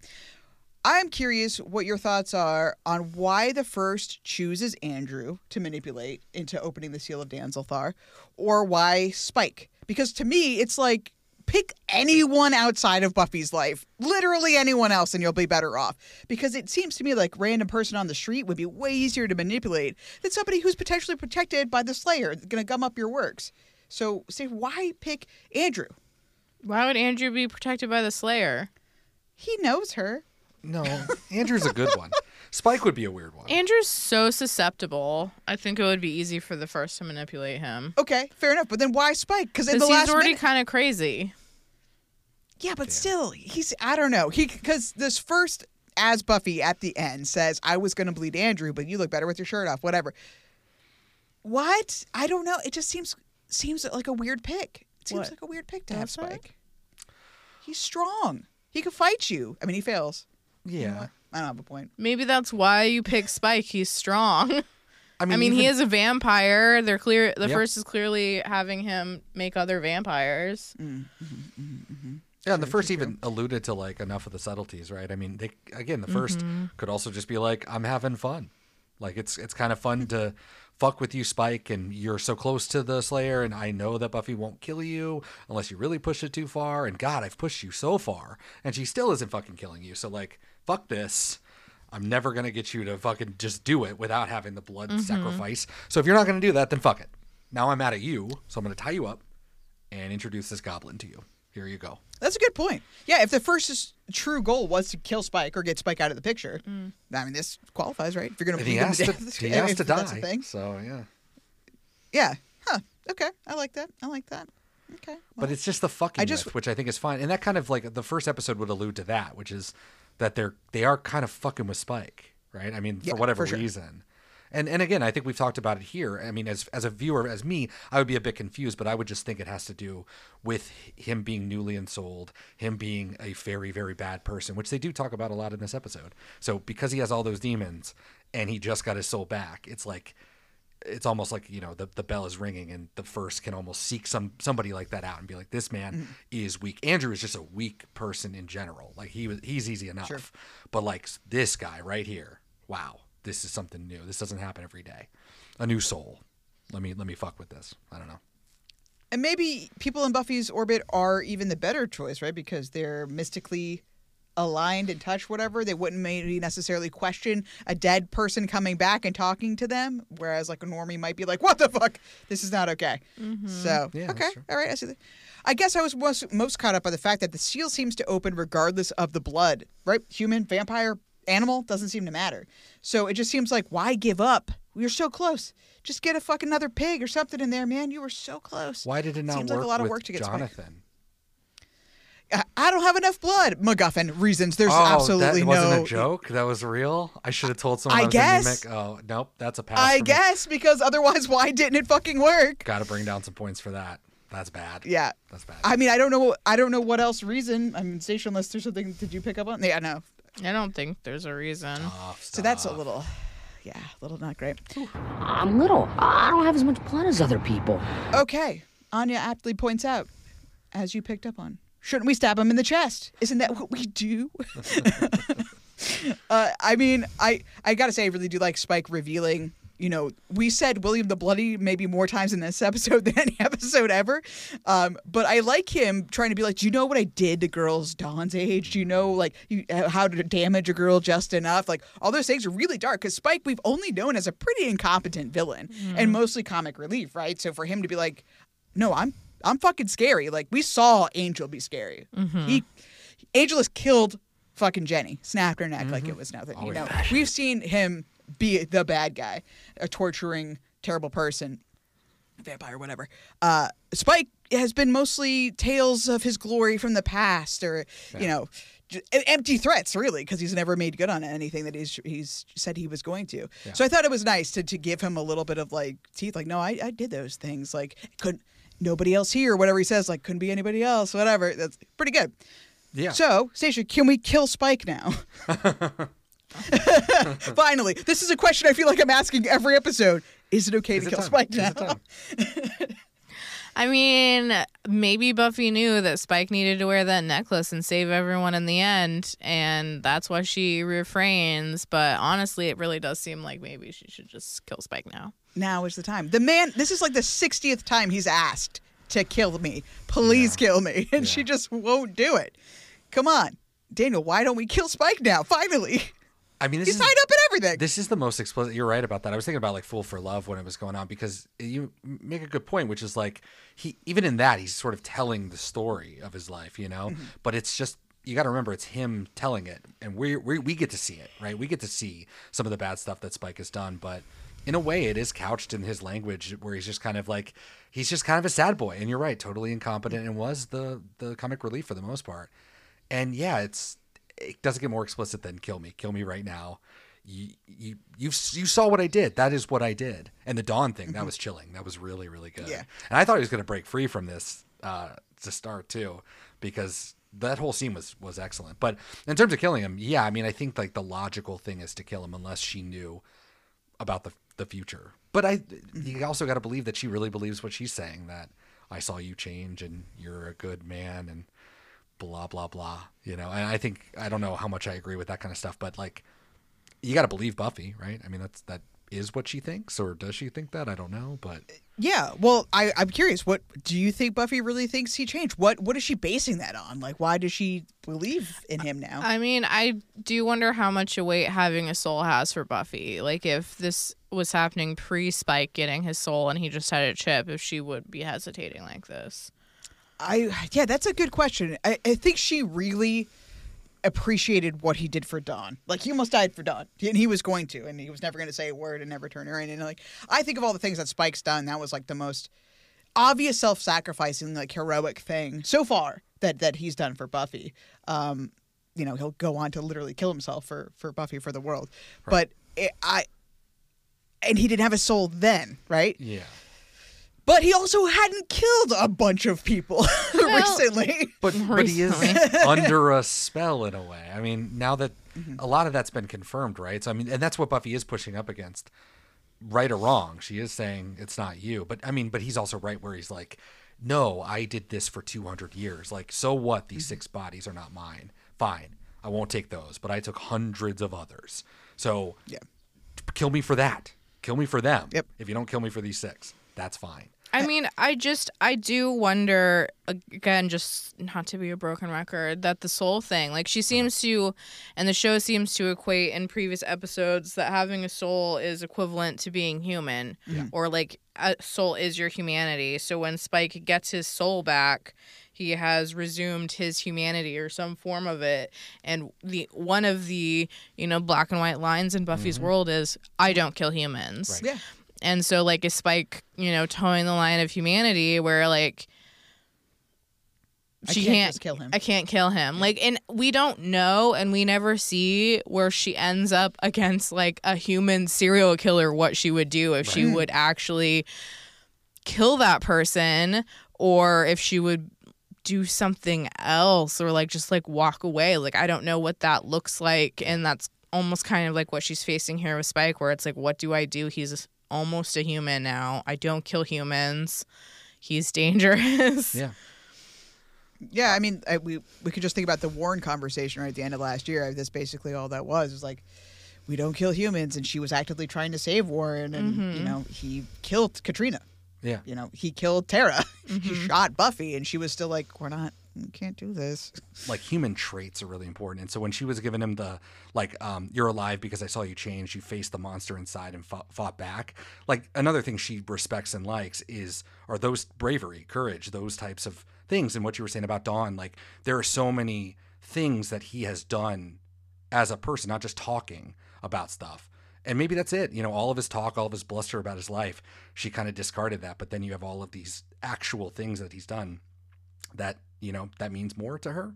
I'm curious what your thoughts are on why the first chooses Andrew to manipulate into opening the seal of Danzalthar, or why Spike. Because to me, it's like pick anyone outside of Buffy's life, literally anyone else, and you'll be better off. Because it seems to me like random person on the street would be way easier to manipulate than somebody who's potentially protected by the Slayer, going to gum up your works. So, say, why pick Andrew? Why would Andrew be protected by the Slayer? He knows her. No, Andrew's a good one. [laughs] Spike would be a weird one. Andrew's so susceptible. I think it would be easy for the first to manipulate him. Okay, fair enough. But then why Spike? Because in Because the he's last already minute- kind of crazy. Yeah, but still, he's I don't know. He because this first as Buffy at the end says, "I was going to bleed Andrew, but you look better with your shirt off." Whatever. What? I don't know. It just seems seems like a weird pick. It seems What? like a weird pick to have Does it? Spike. He's strong. He could fight you. I mean, he fails. You know Yeah. I don't have a point. Maybe that's why you pick Spike. He's strong. [laughs] I mean, I mean, he is a vampire. They're clear. The Yeah. first is clearly having him make other vampires. Mm, mm-hmm, mm-hmm, mm-hmm. Yeah, and the first even alluded to like enough of the subtleties, right? I mean, they again, the 1st Mm-hmm. could also just be like, "I'm having fun," like it's it's kind of fun to fuck with you, Spike, and you're so close to the Slayer, and I know that Buffy won't kill you unless you really push it too far. And God, I've pushed you so far, and she still isn't fucking killing you. So like, fuck this. I'm never gonna get you to fucking just do it without having the blood Mm-hmm. sacrifice. So if you're not gonna do that, then fuck it. Now I'm mad at you, so I'm gonna tie you up and introduce this goblin to you. Here you go. That's a good point. Yeah, if the first true goal was to kill Spike or get Spike out of the picture, Mm. I mean, this qualifies, right? If you're going to he bleed him has to to, he has to that's a die. thing. So yeah, Yeah. Huh. Okay. I like that. I like that. Okay. but it's just the fucking I just- with, which I think is fine, and that kind of like the first episode would allude to that, which is that they're they are kind of fucking with Spike, right? I mean, Yeah, for whatever for sure. reason. And and again, I think we've talked about it here. I mean, as as a viewer, as me, I would be a bit confused, but I would just think it has to do with him being newly ensouled, him being a very very bad person, which they do talk about a lot in this episode. So because he has all those demons and he just got his soul back, it's like it's almost like you know the, the bell is ringing and the first can almost seek some somebody like that out and be like this man Mm-hmm. is weak andrew is just a weak person in general like he was he's easy enough but like this guy right here wow this is something new this doesn't happen every day a new soul let me let me fuck with this i don't know And maybe people in Buffy's orbit are even the better choice, right? Because they're mystically aligned and touch whatever. They wouldn't maybe necessarily question a dead person coming back and talking to them, whereas like a normie might be like, "What the fuck? This is not okay." Mm-hmm. So Yeah, okay, all right, I see that. I guess I was most, most caught up by the fact that the seal seems to open regardless of the blood, right? Human, vampire, animal doesn't seem to matter. So it just seems like why give up? We were so close. Just get a fucking another pig or something in there, man. You were so close. why did it not Seems work like a lot of work to get jonathan I, I don't have enough blood. MacGuffin reasons. There's oh, absolutely that wasn't no a joke. That was real. I should have told someone. I I, guess. Oh nope, that's a pass. I for me. guess because otherwise, [laughs] why didn't it fucking work? Got to bring down some points for that. That's bad. Yeah, That's bad. I mean, I don't know. I don't know what else reason. I'm mean, stationless or something. Did you pick up on? Yeah, no. I don't think there's a reason. So that's a little, yeah, a little not great. I'm little. I don't have as much blood as other people. Okay, Anya aptly points out, as you picked up on, shouldn't we stab him in the chest? Isn't that what we do? [laughs] uh, I mean, I I gotta say, I really do like Spike revealing. You know, we said William the Bloody maybe more times in this [laughs] episode than any episode ever. Um, but I like him trying to be like, do you know what I did to girls Dawn's age? Do you know like you, uh, how to damage a girl just enough? Like all those things are really dark. Because Spike, we've only known as a pretty incompetent villain and mostly comic relief, right? So for him to be like, no, I'm I'm fucking scary. Like we saw Angel be scary. He Angel has killed fucking Jenny, snapped her neck like it was nothing. You know, we've seen him be the bad guy, a torturing, terrible person, vampire, whatever. Uh, Spike has been mostly tales of his glory from the past, or you know, j- empty threats, really, because he's never made good on anything that he's he's said he was going to. So I thought it was nice to to give him a little bit of like teeth, like, no, I, I did those things, like couldn't nobody else here, whatever he says, like couldn't be anybody else, whatever. That's pretty good. Yeah. So, Stacia, can we kill Spike now? [laughs] [laughs] Finally, this is a question I feel like I'm asking every episode. Is it okay Is to it kill time? Spike Is now? [laughs] I mean, maybe Buffy knew that Spike needed to wear that necklace and save everyone in the end, and that's why she refrains. But honestly, it really does seem like maybe she should just kill Spike now. Now is the time. The man, this is like the 60th time he's asked to kill me. Please kill me. [laughs] And she just won't do it. Come on. Daniel, why don't we kill Spike now? Finally. I mean, this He's is tied up in everything. This is the most explicit. You're right about that. I was thinking about like "Fool for Love" when it was going on because you make a good point, which is like he even in that he's sort of telling the story of his life, you know. Mm-hmm. But it's just you got to remember it's him telling it, and we we we get to see it, right? We get to see some of the bad stuff that Spike has done, but in a way, it is couched in his language where he's just kind of like he's just kind of a sad boy, and you're right, totally incompetent, and was the the comic relief for the most part. And yeah, it's it doesn't get more explicit than kill me, kill me right now. You you you you saw what I did. That is what I did. And the Dawn thing that was chilling. That was really really good. Yeah. And I thought he was going to break free from this uh, to start too, because that whole scene was was excellent. But in terms of killing him, yeah, I mean, I think like the logical thing is to kill him unless she knew about the the future. But I you also got to believe that she really believes what she's saying that I saw you change and you're a good man and blah blah blah, you know. And I think I don't know how much I agree with that kind of stuff, but like you got to believe Buffy, right? I mean, that's that is what she thinks or does she think that? I don't know, but Yeah, well, I, I'm curious. What do you think Buffy really thinks he changed? What What is she basing that on? Like, why does she believe in him now? I mean, I do wonder how much weight having a soul has for Buffy. Like, if this was happening pre Spike getting his soul and he just had a chip, if she would be hesitating like this. I yeah, that's a good question. I, I think she really appreciated what he did for Dawn. Like he almost died for Dawn, and he was going to, and he was never going to say a word and never turn her in. And like I think of all the things that Spike's done, that was like the most obvious self-sacrificing, like heroic thing so far that that he's done for Buffy. Um, you know, he'll go on to literally kill himself for for Buffy for the world, but it, I. And he didn't have a soul then, right? yeah. But he also hadn't killed a bunch of people [laughs] recently. But but he is [laughs] under a spell in a way. I mean, now that Mm-hmm. a lot of that's been confirmed, right? So I mean, and that's what Buffy is pushing up against, right or wrong. She is saying it's not you, but I mean, but he's also right where he's like, no, I did this for two hundred years. Like, so what? These Mm-hmm. six bodies are not mine. Fine, I won't take those, but I took hundreds of others. So Yeah. kill me for that. Kill me for them. Yep. If you don't kill me for these six, that's fine. I mean, I just, I do wonder, again, just not to be a broken record, that the soul thing, like, she uh-huh. seems to, and the show seems to equate in previous episodes that having a soul is equivalent to being human, or like, a soul is your humanity. So when Spike gets his soul back, he has resumed his humanity or some form of it and the one of the you know black and white lines in buffy's mm-hmm. world is i don't kill humans Yeah. And so like is Spike, you know, toeing the line of humanity where like I she can't can't just kill him. I can't kill him. Like, and we don't know, and we never see where she ends up against like a human serial killer. What she would do if she would actually kill that person, or if she would do something else, or like just like walk away. Like, I don't know what that looks like, and that's almost kind of like what she's facing here with Spike, where it's like, what do I do? He's almost a human now. I don't kill humans. He's dangerous. Yeah. Yeah, I mean, I, we we could just think about the Warren conversation right at the end of last year. That's basically all that was. It was like, we don't kill humans, and she was actively trying to save Warren, and Mhm. you know he killed Katrina. Yeah. You know he killed Tara. [laughs] he Mm-hmm. shot Buffy, and she was still like, we're not, can't do this. like human traits are really important. And so when she was giving him the like, um, "You're alive because I saw you change," you faced the monster inside and fought, fought back. Like another thing she respects and likes is are those bravery, courage, those types of things. And what you were saying about Dawn, like there are so many things that he has done as a person, not just talking about stuff. And maybe that's it. You know, all of his talk, all of his bluster about his life, she kind of discarded that. But then you have all of these actual things that he's done that you know that means more to her?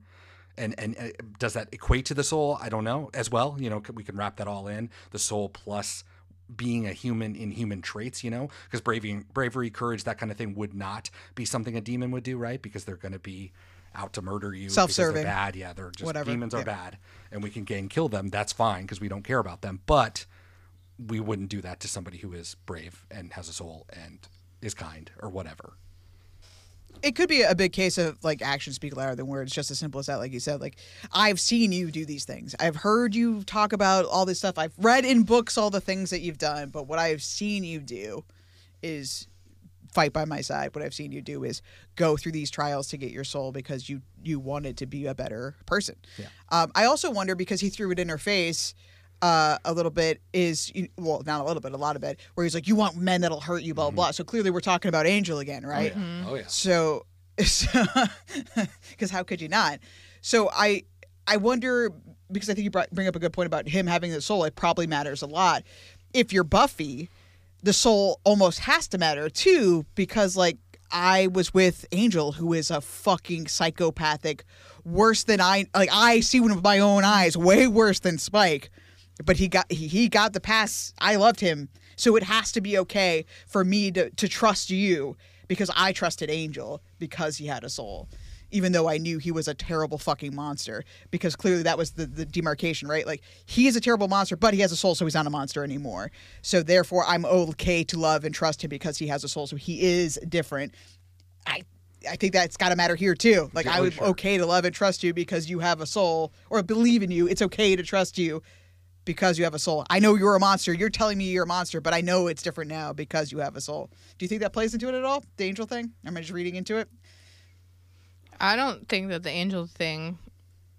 And and uh, does that equate to the soul? I don't know. As well you know we can wrap that all in. The soul plus being a human in human traits you know? Because bravery bravery courage that kind of thing would not be something a demon would do right? Because they're going to be out to murder you because they're Self-serving. bad. Yeah they're just Whatever, demons are yeah. bad. And we can gain kill them. That's fine because we don't care about them. But we wouldn't do that to somebody who is brave and has a soul and is kind or whatever It could be a big case of like actions speak louder than words, just as simple as that. Like you said, like I've seen you do these things. I've heard you talk about all this stuff. I've read in books all the things that you've done, but what I've seen you do is fight by my side. What I've seen you do is go through these trials to get your soul because you you wanted to be a better person. Yeah. Um, I also wonder because he threw it in her face uh, a little bit is well not a little bit a lot of it where he's like you want men that'll hurt you blah blah blah. So clearly we're talking about Angel again, right? oh yeah [laughs] So, because how could you not? So I, I wonder because I think you brought, bring up a good point about him having the soul. It probably matters a lot. If you're Buffy, the soul almost has to matter too because like I was with Angel, who is a fucking psychopathic, worse than I like. I see one with my own eyes, way worse than Spike. But he got he, he got the pass. I loved him, so it has to be okay for me to to trust you because I trusted Angel because he had a soul, even though I knew he was a terrible fucking monster. Because clearly that was the the demarcation, right? Like he is a terrible monster, but he has a soul, so he's not a monster anymore. So therefore, I'm okay to love and trust him because he has a soul, so he is different. I I think that's got to matter here too. Like I would sure. okay to love and trust you because you have a soul or believe in you. It's okay to trust you because you have a soul. I know you're a monster. You're telling me you're a monster, but I know it's different now because you have a soul. Do you think that plays into it at all? The angel thing? Am I just reading into it? I don't think that the angel thing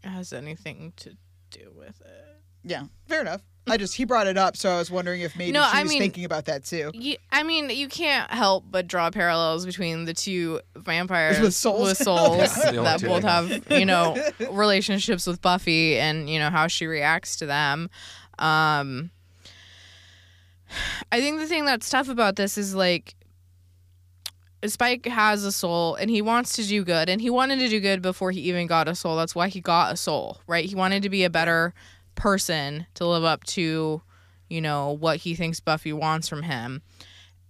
has anything to do with it. Yeah, fair enough. I just he brought it up, so I was wondering if maybe No, she I was mean- thinking about that too. You, I mean, you can't help but draw parallels between the two vampires With souls. with [laughs] souls Yeah, that both have. have, you know, [laughs] relationships with Buffy and you know how she reacts to them. Um, I think the thing that's tough about this is like Spike has a soul and he wants to do good and he wanted to do good before he even got a soul. That's why he got a soul, right? He wanted to be a better person to live up to, you know, what he thinks Buffy wants from him.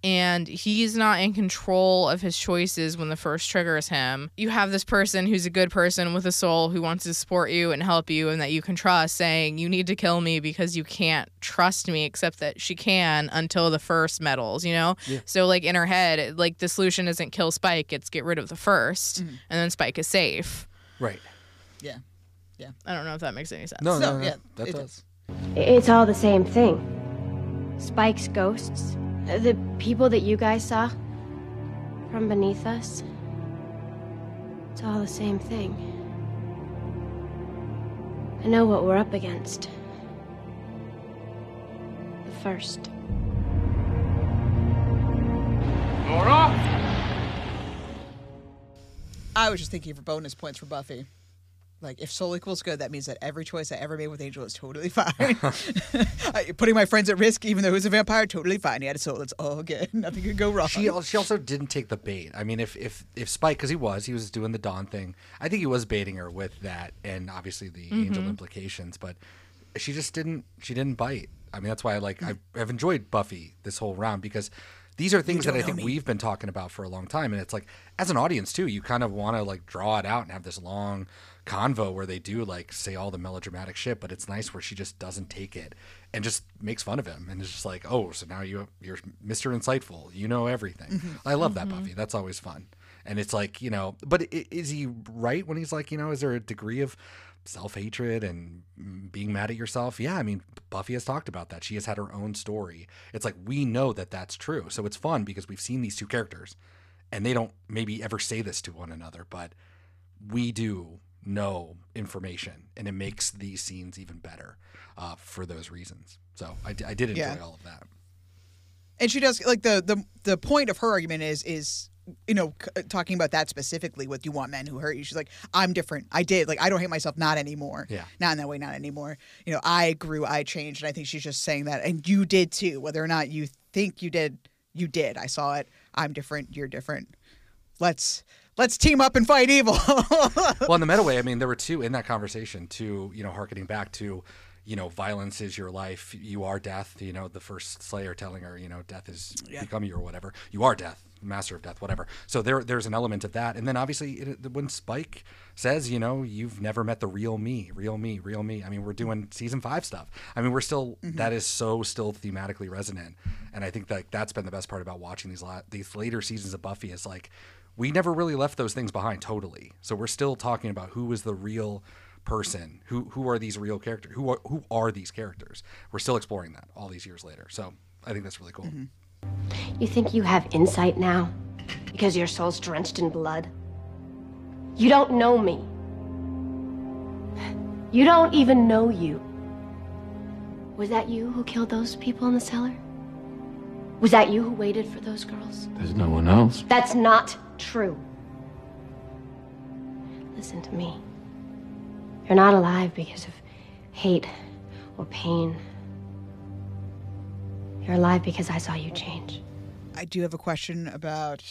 And he's not in control of his choices when the first triggers him. You have this person who's a good person with a soul who wants to support you and help you and that you can trust saying, You need to kill me because you can't trust me, except that she can until the first meddles, you know? Yeah. So, like, in her head, like, the solution isn't kill Spike, it's get rid of the 1st mm-hmm. and then Spike is safe. right Yeah. Yeah. I don't know if that makes any sense. no no, No, no, yeah, that it does It's all the same thing. Spike's ghosts, the people that you guys saw from beneath us. It's all the same thing. I know what we're up against. The first. I was just thinking for bonus points for Buffy. Like, if soul equals good, that means that every choice I ever made with Angel is totally [laughs] fine. [laughs] Putting my friends at risk, even though he was a vampire, totally fine. He had a soul. It's all good. [laughs] Nothing could go wrong. She she also didn't take the bait. I mean, if if if Spike, because he was, he was doing the Dawn thing. I think he was baiting her with that, and obviously the angel Mhm. implications. But she just didn't. She didn't bite. I mean, that's why I like. I've, I've enjoyed Buffy this whole round because these are things that I think me. we've been talking about for a long time, and it's like as an audience too, you kind of want to like draw it out and have this long convo where they do like say all the melodramatic shit, but it's nice where she just doesn't take it and just makes fun of him and it's just like, oh, so now you you're Mr. Insightful, you know everything. Mhm. I love that Mhm. Buffy. That's always fun. And it's like you know, but is he right when he's like, you know, is there a degree of self hatred and being mad at yourself? Yeah, I mean, Buffy has talked about that. She has had her own story. It's like we know that that's true, so it's fun because we've seen these two characters, and they don't maybe ever say this to one another, but we do know information, and it makes these scenes even better uh, for those reasons. So I did enjoy Yeah. all of that. and she does like the the the point of her argument is is you know c- talking about that specifically with you want men who hurt you? She's like i'm different. I did like i don't hate myself not anymore. Yeah. not in that way not anymore. You know i grew i changed and i think she's just saying that and you did too. Whether or not you think you did you did. I saw it. I'm different. You're different. Let's let's team up and fight evil [laughs] well, in the meta way, I mean, there were two in that conversation, two, you know, harkening back to, you know, violence is your life. You are death. You know, the first Slayer telling her, you know, death has become you or whatever. You are death, master of death, whatever. So there, there's an element of that. And then obviously, it, when Spike says, you know, you've never met the real me, real me, real me. I mean, we're doing season five stuff. I mean, we're still mm-hmm. that is so still thematically resonant. And I think that that's been the best part about watching these la- these later seasons of Buffy is like we never really left those things behind totally. So we're still talking about who is the real person, who who are these real characters, who are who are these characters. We're still exploring that all these years later. So I think that's really cool. Mm-hmm. You think you have insight now? Because your soul's drenched in blood? You don't know me. You don't even know you. Was that you who killed those people in the cellar? Was that you who waited for those girls? There's no one else. That's not true. Listen to me. You're not alive because of hate or pain. You're alive because I saw you change. i do have a question about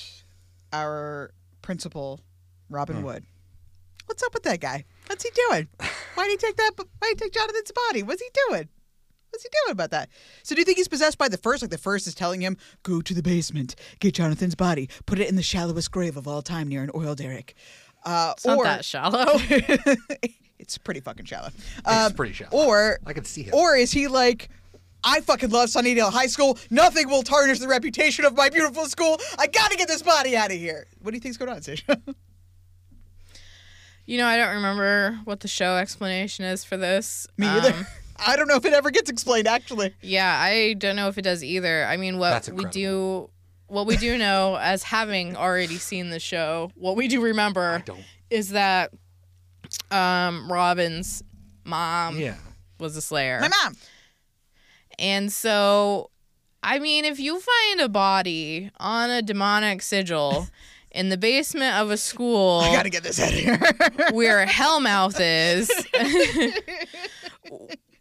our principal robin Hmm. wood what's up with that guy what's he doing why did he take that why did he take jonathan's body what's he doing What's he doing about that? So do you think he's possessed by the first? Like the first is telling him, go to the basement, get Jonathan's body, put it in the shallowest grave of all time near an oil derrick. Uh, It's not or that shallow. [laughs] it's pretty fucking shallow. It's Um, pretty shallow. Or I can see him. Or is he like, I fucking love Sunnydale High School. Nothing will tarnish the reputation of my beautiful school. I gotta get this body out of here. What do you think's going on, Sasha? You know, I don't remember what the show explanation is for this. Me either. I don't know if it ever gets explained. Actually, yeah, I don't know if it does either. I mean, what we do, what we do know [laughs] as having already seen the show, what we do remember is that um, Robin's mom Yeah. was a Slayer. my mom. And so, I mean, if you find a body on a demonic sigil [laughs] in the basement of a school, I gotta get this out of here. where Hellmouth is, [laughs]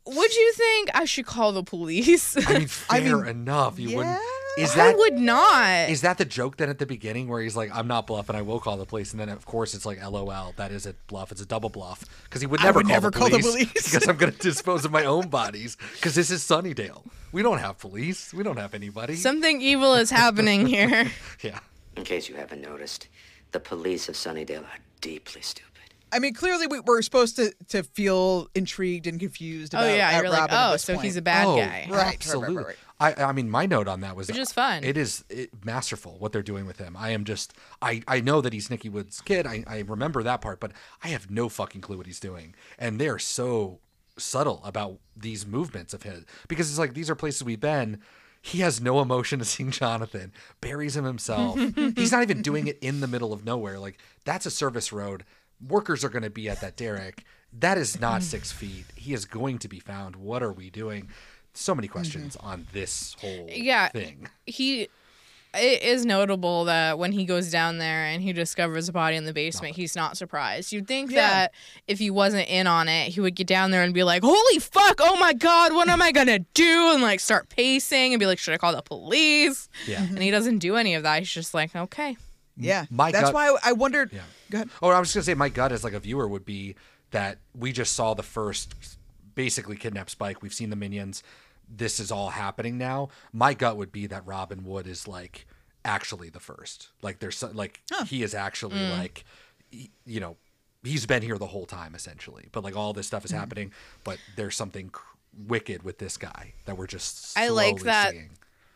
would you think I should call the police? I mean, [laughs] fair enough. You wouldn't. Is I that would not. Is that the joke then at the beginning where he's like, "I'm not bluffing. I will call the police," and then of course it's like, "LOL, that is a bluff. It's a double bluff." Because he would never, would call, never the call the police police. [laughs] because I'm going to dispose of my own bodies. Because this is Sunnydale. We don't have police. We don't have anybody. Something evil is happening here. [laughs] yeah. In case you haven't noticed, the police of Sunnydale are deeply stupid. I mean, clearly we, we're supposed to to feel intrigued and confused. Oh, About, yeah, at you're like, Robin at oh, this so point. he's a bad oh, guy. Right, right, right, Absolutely. right, right. I, I mean, my note on that was Which is fun. It is it, masterful what they're doing with him. I am just, I, I know that he's Nikki Wood's kid. I, I remember that part, but I have no fucking clue what he's doing. And they're so subtle about these movements of his because it's like these are places we've been. He has no emotion to seeing Jonathan, buries him himself. [laughs] he's not even doing it in the middle of nowhere. Like that's a service road. Workers are going to be at that derrick. That is not mm. six feet. He is going to be found. What are we doing? So many questions mm-hmm. on this whole yeah, thing. he it is notable that when he goes down there and he discovers a body in the basement, he's not surprised. You'd think Yeah. that if he wasn't in on it, he would get down there and be like, "Holy fuck! Oh my god, what am I gonna do?" and like start pacing and be like, "Should I call the police?" Yeah. And he doesn't do any of that. He's just like, "Okay." Yeah, My that's gut- why I, I wondered. Yeah. Go ahead. Oh, I was just gonna say my gut as like a viewer would be that we just saw the first basically kidnap Spike. We've seen the minions. This is all happening now. My gut would be that Robin Wood is like actually the first. Like there's some, like he is actually Mm. like you know he's been here the whole time essentially. But like all this stuff is Mm. happening. But there's something wicked with this guy that we're just I like that. seeing.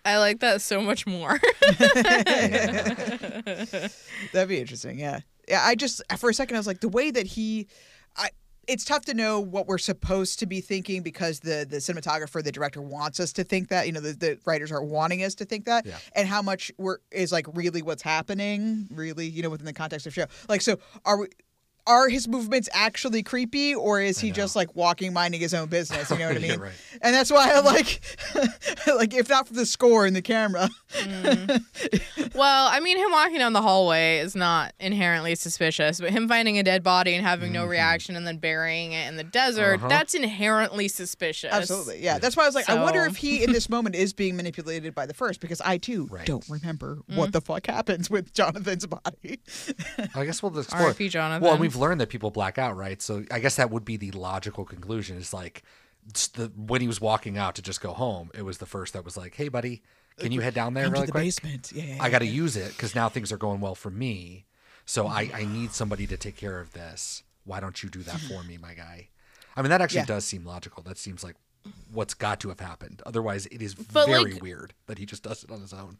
I like that so much more. [laughs] That'd be interesting. Yeah. Yeah. I just for a second I was like the way that he, I. It's tough to know what we're supposed to be thinking because the the cinematographer, the director wants us to think that. You know, the, the writers are wanting us to think that, Yeah. and how much we're is like really what's happening, really, you know, within the context of show. Like, so are we? Are his movements actually creepy, or is he just like walking, minding his own business? You know what I [laughs] Yeah, mean? right. And that's why I like, [laughs] like, if not for the score and the camera, [laughs] well, I mean, him walking down the hallway is not inherently suspicious, but him finding a dead body and having no reaction and then burying it in the desert, Uh-huh. that's inherently suspicious. Absolutely. Yeah. That's why I was like, I wonder if he in this moment is being manipulated by the first because I too don't remember Mm. what the fuck happens with Jonathan's body. I guess we'll explore. R.I.P. Jonathan. Well, and we've learned that people black out, right? So I guess that would be the logical conclusion. Is like the when he was walking out to just go home, it was the first that was like, "Hey, buddy, can you head down there Come really the quick? basement. Yeah, yeah, I got to use it because now things are going well for me. So I mm-hmm. I need somebody to take care of this. Why don't you do that mm-hmm. for me, my guy? I mean, that actually Yeah. does seem logical. That seems like what's got to have happened. Otherwise, it is But, very like- weird that he just does it on his own.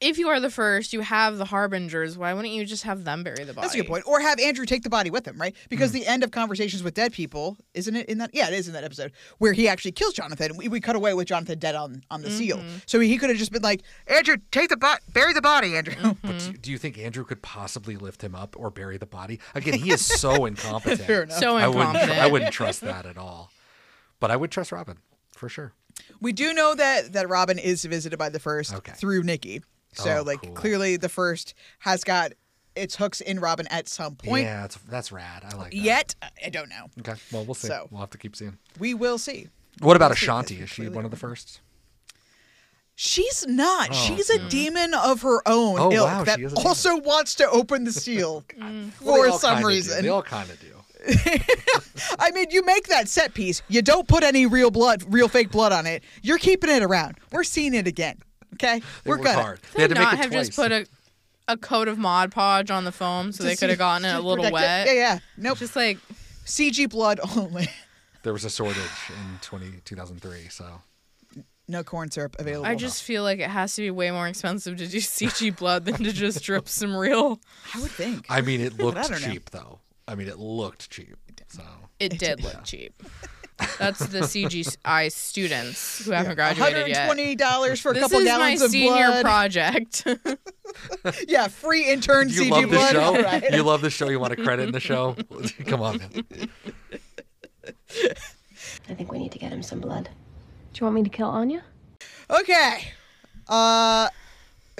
If you are the first, you have the harbingers. Why wouldn't you just have them bury the body? That's a good point. Or have Andrew take the body with him, right? Because the end of Conversations with Dead People, isn't it in that? Yeah, it is in that episode where he actually kills Jonathan. We, we cut away with Jonathan dead on, on the seal. Mm-hmm. So he could have just been like, Andrew, take the body, bury the body, Andrew. But do, do you think Andrew could possibly lift him up or bury the body? Again, he is so [laughs] incompetent. Fair enough. So I wouldn't, tr- I wouldn't trust that at all. But I would trust Robin for sure. We do know that that Robin is visited by the first Okay. through Nikki. So Oh, like cool. clearly the first has got its hooks in Robin at some point. yeah, that's that's rad. I like that. Yet I don't know. Okay, well we'll see. So- we'll have to keep seeing. We will see. What about We'll see. Ashanti? Is she one of the first? She's not. Oh, She's a demon of her own Oh, ilk wow, that she is a demon. also wants to open the seal [laughs] mm. for they some kinda do. reason. They all kind of do. [laughs] I mean, you make that set piece. You don't put any real blood, real fake blood on it. You're keeping it around. We're seeing it again. Okay, They we're good. hard. They had to not make it have twice. just put a a coat of Mod Podge on the foam so To they could have gotten it a little protect wet. Yeah, yeah. Nope. Just like CG blood only. [laughs] there was a shortage in 20, 2003, so No corn syrup available. I just feel like it has to be way more expensive to do [laughs] CG blood than to just drip [laughs] some real. I would think. I mean, it looked don't know. cheap though. I mean, it looked cheap. So It did look cheap. That's the CGI students who haven't graduated yet. $120 for a This couple is my of senior blood. project. [laughs] [laughs] yeah, free intern you CG love the blood. show. All right. You love the show. You want to credit in the show? [laughs] Come on, man. I think we need to get him some blood. Do you want me to kill Anya? Okay. Uh,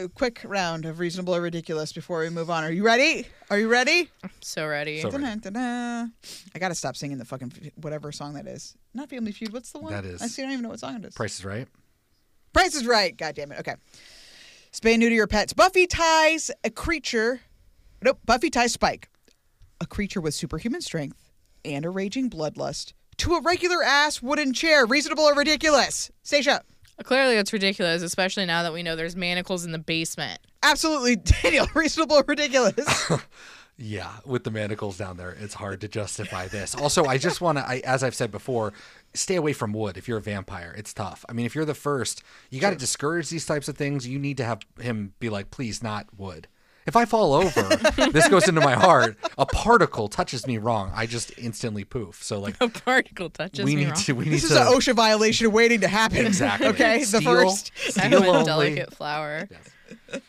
a quick round of reasonable or ridiculous before we move on. Are you ready? Are you ready? so ready. So ready. Dun-dun-dun-dun. I gotta stop singing the fucking whatever song that is. Not Family Feud. What's the one? That is- I see. I don't even know what song it is. Price is right. Price is right. God damn it. Okay. Spay and neuter your pets. Buffy ties a creature. Nope. Buffy ties Spike, a creature with superhuman strength and a raging bloodlust, to a regular ass wooden chair. Reasonable or ridiculous? Stay Stacia. Clearly, it's ridiculous, especially now that we know there's manacles in the basement. Absolutely, [laughs] Daniel. Reasonable ridiculous? [laughs] Yeah, with the manacles down there, it's hard to justify this. Also, I just want to, as I've said before, stay away from wood. If you're a vampire, it's tough. I mean, if you're the first, you got to discourage these types of things. You need to have him be like, please, not wood. If I fall over, this goes into my heart. A particle touches me wrong, I just instantly poof. So like, A particle touches me wrong. we me need wrong. to, we need this is to an OSHA violation waiting to happen. exactly. Okay, the Steal- first. I steal have a delicate flower. Yes.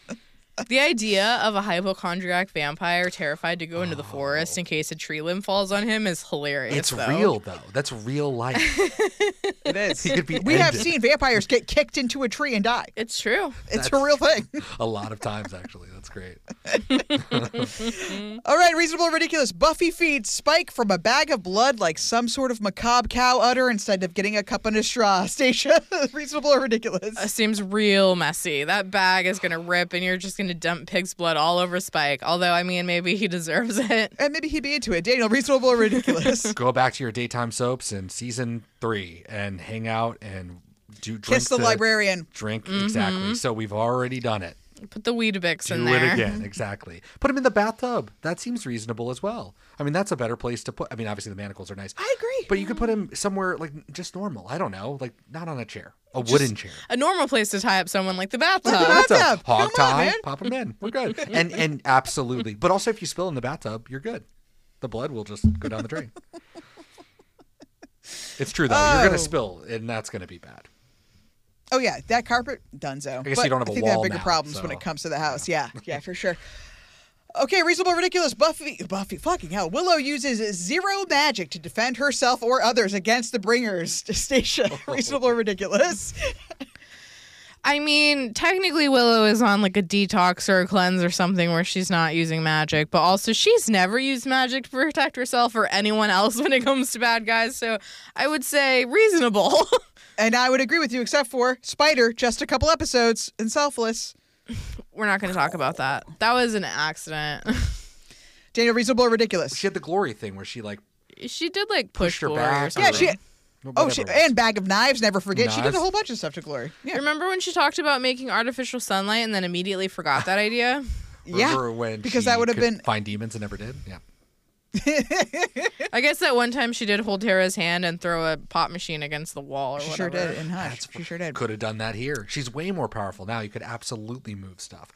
The idea of a hypochondriac vampire terrified to go into the forest in case a tree limb falls on him is hilarious. It's though. real though. That's real life. [laughs] It is. [laughs] He could be we have ended. seen vampires get kicked into a tree and die. It's true. It's a real thing. [laughs] a lot of times actually. That's great. All right, reasonable or ridiculous. Buffy feeds Spike from a bag of blood like some sort of macabre cow udder instead of getting a cup and a straw. Stacia, reasonable or ridiculous? It seems real messy. That bag is gonna rip, and you're just gonna dump pig's blood all over Spike. Although, I mean, maybe he deserves [laughs] it. And maybe he'd be into it. Daniel, reasonable or ridiculous? [laughs] Go back to your daytime soaps in season three and hang out and do drink Kiss the librarian. Drink Mm-hmm. exactly. So we've already done it. Put the Weetabix Do in there. Do it again. Exactly. Put them in the bathtub. That seems reasonable as well. I mean, that's a better place to put. I mean, obviously the manacles are nice. I agree. But you could put him somewhere like just normal. I don't know, like not on a chair, a wooden chair. A normal place to tie up someone like the bathtub. Bathtub. bathtub. Hog Come tie, man. pop them in. We're good. [laughs] And and absolutely. But also, if you spill in the bathtub, you're good. The blood will just go down the drain. It's true though. You're Oh. gonna spill, and that's gonna be bad. Oh yeah, that carpet, dunzo. I guess but you don't have I a think they have bigger now, problems when it comes to the house. Yeah, yeah, for sure. Okay, reasonable, ridiculous. Buffy, Buffy, fucking hell. Willow uses zero magic to defend herself or others against the Bringers. [laughs] Stacia, [laughs] reasonable, or ridiculous. [laughs] I mean, technically, Willow is on like a detox or a cleanse or something where she's not using magic, but also she's never used magic to protect herself or anyone else when it comes to bad guys. So I would say reasonable. And I would agree with you, except for Spider, just a couple episodes and selfless. [laughs] We're not going to talk about that. That was an accident. [laughs] Daniel, reasonable or ridiculous? She had the glory thing where she like she did like push Pushed her Glory or back. yeah, something. Oh, she. Oh, she, whatever it was. and bag of knives. Never forget. She did a whole bunch of stuff to Glory. Yeah, Remember when she talked about making artificial sunlight and then immediately forgot that idea? [laughs] yeah. Remember when because she that would have could been find demons and never did. Yeah. [laughs] I guess that one time she did hold Tara's hand and throw a pot machine against the wall or She whatever. sure did in Hush. She sure did. Could have done that here. She's way more powerful now. You could absolutely move stuff.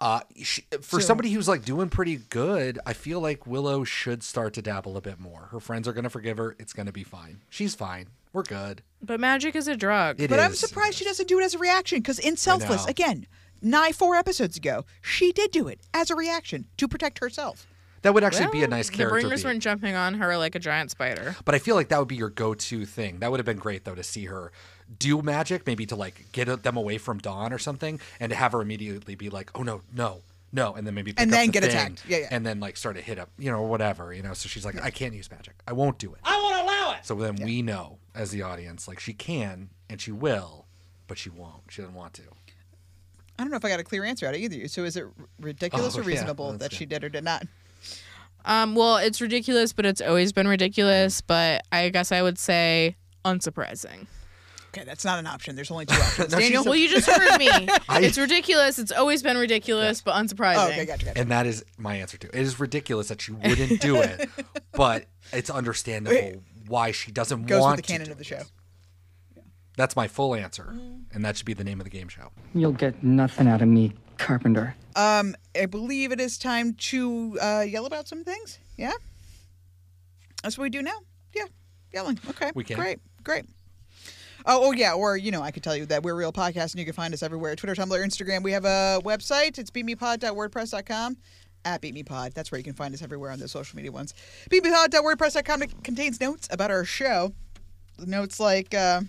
Uh, she, for So- somebody who's like doing pretty good, I feel like Willow should start to dabble a bit more. Her friends are gonna forgive her. It's gonna be fine. She's fine. We're good. But magic is a drug. It but I'm surprised she doesn't do it as a reaction because in Selfless, again, nigh four episodes ago, she did do it as a reaction to protect herself. That would actually be a nice nice The character. bringers beat. weren't jumping on her like a giant spider. But I feel like that would be your go-to thing. That would have been great though to see her do magic, maybe to like get them away from Dawn or something, and to have her immediately be like, "Oh no, no, no," and then maybe pick And up then the get thing, attacked. Yeah, yeah. and then like start to hit up, you know, whatever, you know. So she's like, "I can't use magic. I won't do it. I won't allow it. So then we know as the audience, like she can and she will, but she won't. She doesn't want to. I don't know if I got a clear answer out of either of you. So is it r- ridiculous Oh, or reasonable that's that good. she did or did not? Um, well, it's ridiculous, but it's always been ridiculous. But I guess I would say unsurprising. Okay, that's not an option. There's only two options. [laughs] No, Daniel? a- Well, you just heard me. [laughs] I- it's ridiculous. It's always been ridiculous, but unsurprising. oh, okay, gotcha, gotcha. And that is my answer too. It is ridiculous that she wouldn't do it, [laughs] but it's understandable why she doesn't Goes want with the to canon do of the it. show. That's my full answer, and that should be the name of the game show. You'll get nothing out of me, Carpenter. Um, I believe it is time to uh, yell about some things. Yeah, that's what we do now. Yeah, yelling. Okay, We can. Great, great. Oh, oh yeah, or you know, I could tell you that we're a real podcast, and you can find us everywhere: Twitter, Tumblr, Instagram. We have a website. It's beatmepod.wordpress.com. At beatmepod, that's where you can find us everywhere on the social media ones. Beatmepod.wordpress.com contains notes about our show. Notes like. Uh,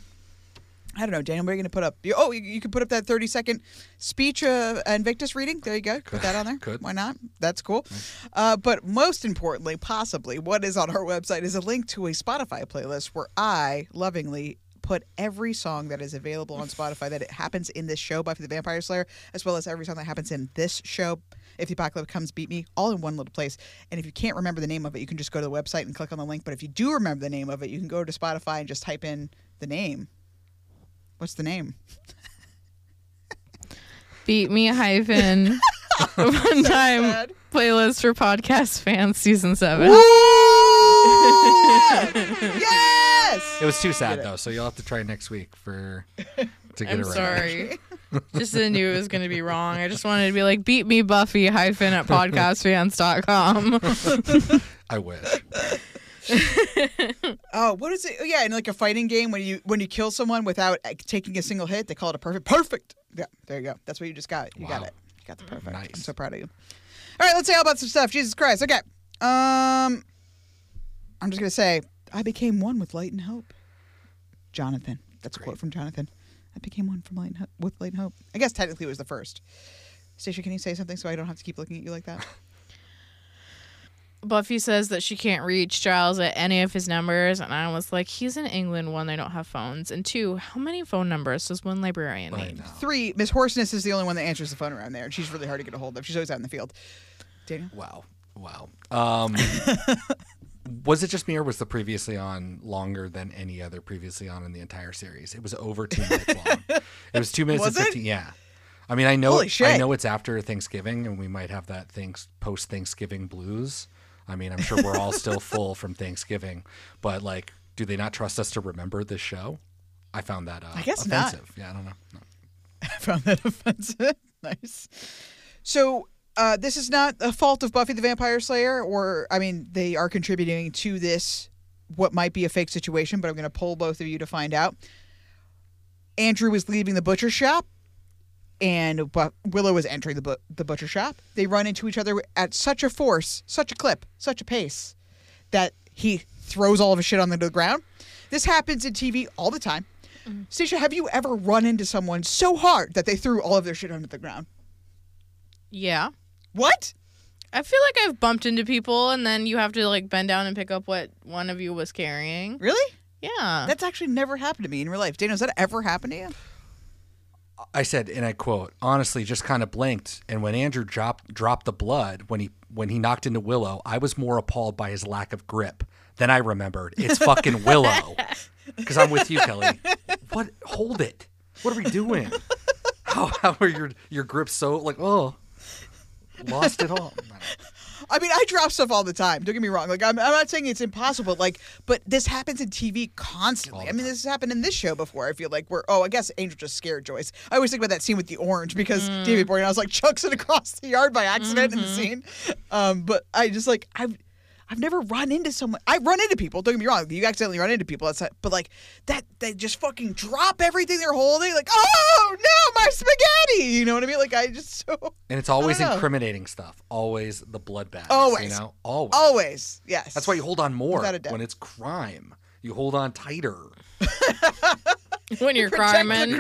I don't know, Daniel. We're going to put up. You, oh, you, you could put up that thirty-second speech uh, Invictus reading. There you go. Put that on there. [laughs] Could. Why not? That's cool. Uh, but most importantly, possibly, what is on our website is a link to a Spotify playlist where I lovingly put every song that is available on Spotify that it happens in this show, Buffy the Vampire Slayer, as well as every song that happens in this show. If the apocalypse comes, beat me, all in one little place. And if you can't remember the name of it, you can just go to the website and click on the link. But if you do remember the name of it, you can go to Spotify and just type in the name. What's the name? Beat me hyphen [laughs] one time sad. playlist for podcast fans season seven. [laughs] yes! It was too sad though, so you'll have to try next week for to get I'm it right. sorry. [laughs] just I knew it was going to be wrong. I just wanted to be like, beat me Buffy hyphen at podcastfans.com. I wish. [laughs] Oh, what is it? Oh, yeah, in like a fighting game when you when you kill someone without uh, taking a single hit, they call it a perfect. Perfect. Yeah, there you go. That's what you just got. You got it. You got the perfect. I'm so proud of you. All right, let's say all about some stuff. Jesus Christ. Okay. Um, I'm just gonna say I became one with light and hope. Jonathan. That's a quote from Jonathan. I became one from light and hope, with light and hope. I guess technically it was the first. Stacia, can you say something so I don't have to keep looking at you like that? [laughs] Buffy says that she can't reach Giles at any of his numbers, and I was like, he's in England. One, they don't have phones, and two, how many phone numbers does one librarian need? Three, Miss Hoarseness is the only one that answers the phone around there, and she's really hard to get a hold of. She's always out in the field. Daniel? Wow. Wow. Um, [laughs] was it just me or was the previously on longer than any other previously on in the entire series? It was over two minutes long. It was two minutes Was and it? fifteen. Yeah. I mean, I know, Holy I shit. know it's after Thanksgiving, and we might have that things post Thanksgiving blues. I mean, I'm sure we're all still [laughs] full from Thanksgiving, but like, do they not trust us to remember this show? I found that uh, I guess not. offensive. Yeah, I don't know. No. [laughs] I found that offensive. [laughs] nice. So uh, this is not a fault of Buffy the Vampire Slayer, or I mean, they are contributing to this what might be a fake situation, but I'm going to poll both of you to find out. Andrew was leaving the butcher shop, and Bu- Willow is entering the bu- the butcher shop. They run into each other at such a force, such a clip, such a pace that he throws all of his shit on the ground. This happens in TV all the time. Mm-hmm. Stacia, have you ever run into someone so hard that they threw all of their shit onto the ground? Yeah. What? I feel like I've bumped into people, and then you have to like bend down and pick up what one of you was carrying. Really? Yeah. That's actually never happened to me in real life. Dana, has that ever happened to you? I said, and I quote, honestly, just kind of blinked. And when Andrew dropped dropped the blood when he when he knocked into Willow, I was more appalled by his lack of grip. Then I remembered it's fucking [laughs] Willow. Because I'm with you, Kelly. What? Hold it. What are we doing? How how are your your grips so like oh lost it all? I mean, I drop stuff all the time. Don't get me wrong. Like, I'm, I'm not saying it's impossible. Like, but this happens in TV constantly. I mean, this has happened in this show before. I feel like we're. Oh, I guess Angel just scared Joyce. I always think about that scene with the orange because David Boreanaz like [laughs] chucks it across the yard by accident in the scene. Um, but I just like I've. I've never run into someone. I run into people. Don't get me wrong. You accidentally run into people. That's not, but like that. They just fucking drop everything they're holding. Like, oh no, my spaghetti. You know what I mean? Like I just [laughs] so. And it's always I don't know. incriminating stuff. Always the bloodbath. Always. You know? Always. Always. Yes. That's why you hold on more Without a doubt. when it's crime. You hold on tighter. [laughs] when you're Protect criming. the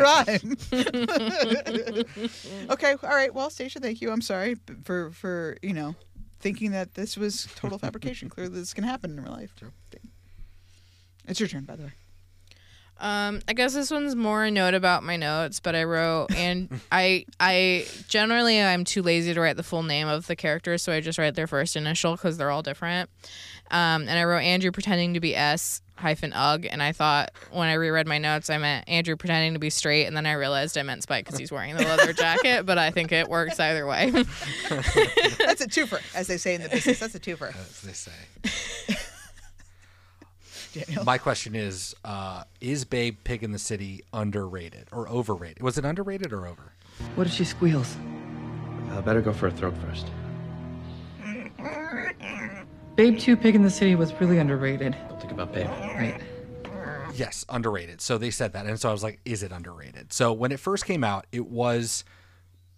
crime. [laughs] okay, all right. Well, Stacia, thank you. I'm sorry for for you know thinking that this was total [laughs] fabrication. Clearly, this can happen in real life. It's your turn, by the way. Um, I guess this one's more a note about my notes, but I wrote [laughs] and I I generally I'm too lazy to write the full name of the characters, so I just write their first initial because they're all different. Um, and I wrote Andrew pretending to be S hyphen Ugg, and I thought when I reread my notes, I meant Andrew pretending to be straight, and then I realized I meant Spike because he's wearing the leather jacket. But I think it works either way. [laughs] [laughs] That's a twofer, as they say in the business. That's a twofer. As they say. Daniel. My question is: uh, Is Babe Pig in the City underrated or overrated? Was it underrated or over? What if she squeals? I better go for a throat first. Babe 2 Pig in the City was really underrated. Don't think about Babe. Right. Yes, underrated. So they said that, and so I was like, "Is it underrated?" So when it first came out, it was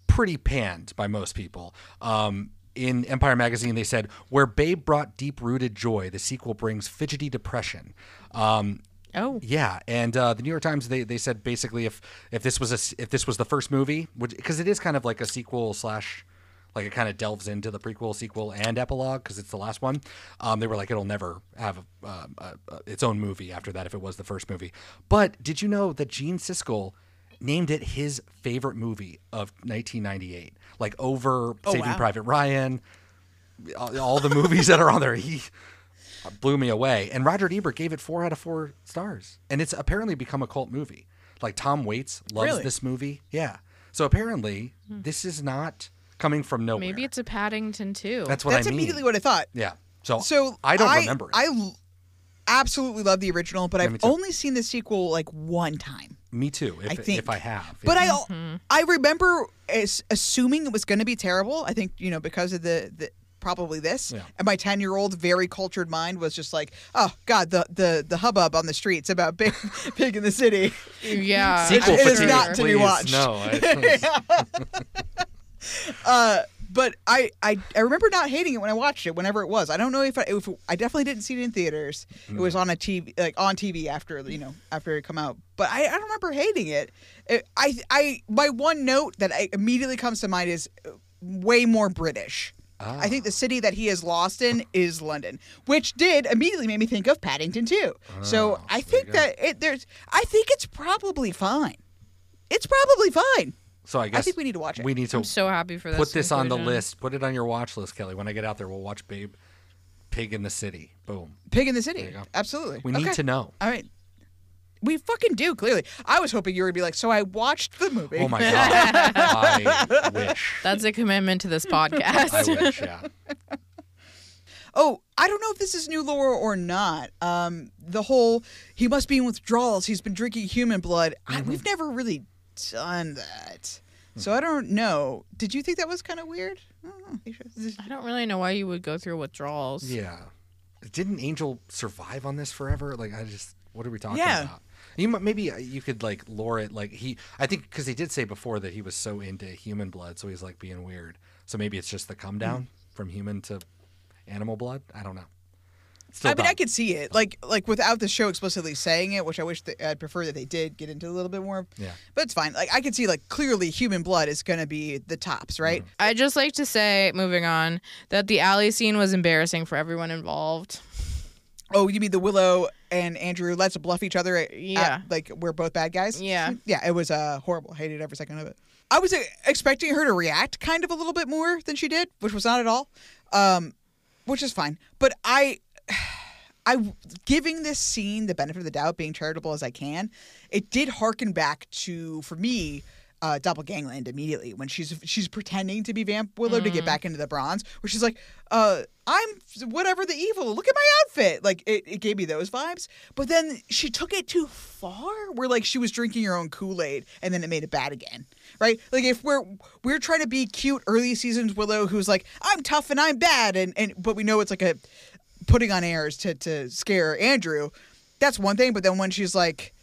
pretty panned by most people. Um, in Empire magazine, they said, "Where Babe brought deep-rooted joy, the sequel brings fidgety depression." Um, oh, yeah, and uh, the New York Times they, they said basically if if this was a if this was the first movie, because it is kind of like a sequel slash. Like it kind of delves into the prequel, sequel, and epilogue because it's the last one. Um, they were like, it'll never have a, uh, uh, uh, its own movie after that if it was the first movie. But did you know that Gene Siskel named it his favorite movie of 1998, like over Oh, Saving wow. Private Ryan, all, the movies that are on there. He blew me away. And Roger Ebert gave it four out of four stars, and it's apparently become a cult movie. Like Tom Waits loves Really? this movie. Yeah. So apparently, hmm. this is not coming from nowhere. Maybe it's a Paddington too. That's what That's I mean. immediately what I thought. Yeah. So, So I don't remember it. I absolutely love the original, but Yeah, I've only seen the sequel like one time. Me too. If I think. if I have, But yeah. I I remember as, assuming it was going to be terrible. I think you know because of the the probably this. Yeah. And my ten year old very cultured mind was just like, oh god, the the the hubbub on the streets about big [laughs] pig in the city. Yeah. Sequel it is not to be watched. No, I- [laughs] [laughs] Uh, but I, I I remember not hating it when I watched it. Whenever it was, I don't know if I, if I definitely didn't see it in theaters. It was on a TV, like on TV after you know after it come out. But I, I don't remember hating it. it. I I my one note that I, immediately comes to mind is uh, way more British. I think the city that he is lost in is London, which did immediately make me think of Paddington too. so I think that it, there's, I think it's probably fine. It's probably fine. So I guess I think we need to watch it. We need to. I'm so happy for this Put this on the conclusion. list. Put it on your watch list, Kelly. When I get out there, we'll watch Babe, Pig in the City. Boom. Pig in the City. There you go. Absolutely. We need Okay. to know. All right. We fucking do, clearly. I was hoping you were going to be like, so I watched the movie. Oh my god. [laughs] I wish. That's a commitment to this [laughs] podcast. I wish. Yeah. [laughs] Oh, I don't know if this is new lore or not. Um, the whole he must be in withdrawals. He's been drinking human blood. I, Mm-hmm. we've never really done that, so I don't know. Did you think that was kind of weird? I don't. I don't really know why you would go through withdrawals. Yeah. Didn't Angel survive on this forever? Like, I just, what are we talking Yeah. about? You might, maybe uh, you could like lore it like he. I think because he did say before that he was so into human blood, so he's like being weird. So maybe it's just the come down from human to animal blood. I don't know. Still I mean, dumb. I could see it, like like without the show explicitly saying it, which I wish that, I'd prefer that they did get into a little bit more. Yeah. But it's fine. Like I could see, like clearly, human blood is going to be the tops, right? Mm-hmm. I just like to say, moving on, that the alley scene was embarrassing for everyone involved. Oh, you mean the Willow and Andrew let's bluff each other? At, Yeah. like we're both bad guys. Yeah. Yeah, it was uh, horrible. Hated every second of it. I was uh, expecting her to react kind of a little bit more than she did, which was not at all. Um, which is fine. But I, [sighs] I giving this scene the benefit of the doubt, being charitable as I can, it did harken back to for me. Uh, Doppelgangland immediately when she's she's pretending to be Vamp Willow to get back into the bronze, where she's like, uh, "I'm whatever the evil. Look at my outfit." Like it, it gave me those vibes. But then she took it too far, where like she was drinking her own Kool Aid, and then it made it bad again, right? Like if we're we're trying to be cute early seasons Willow, who's like, "I'm tough and I'm bad," and and but we know it's like a putting on airs to to scare Andrew. That's one thing. But then when she's like,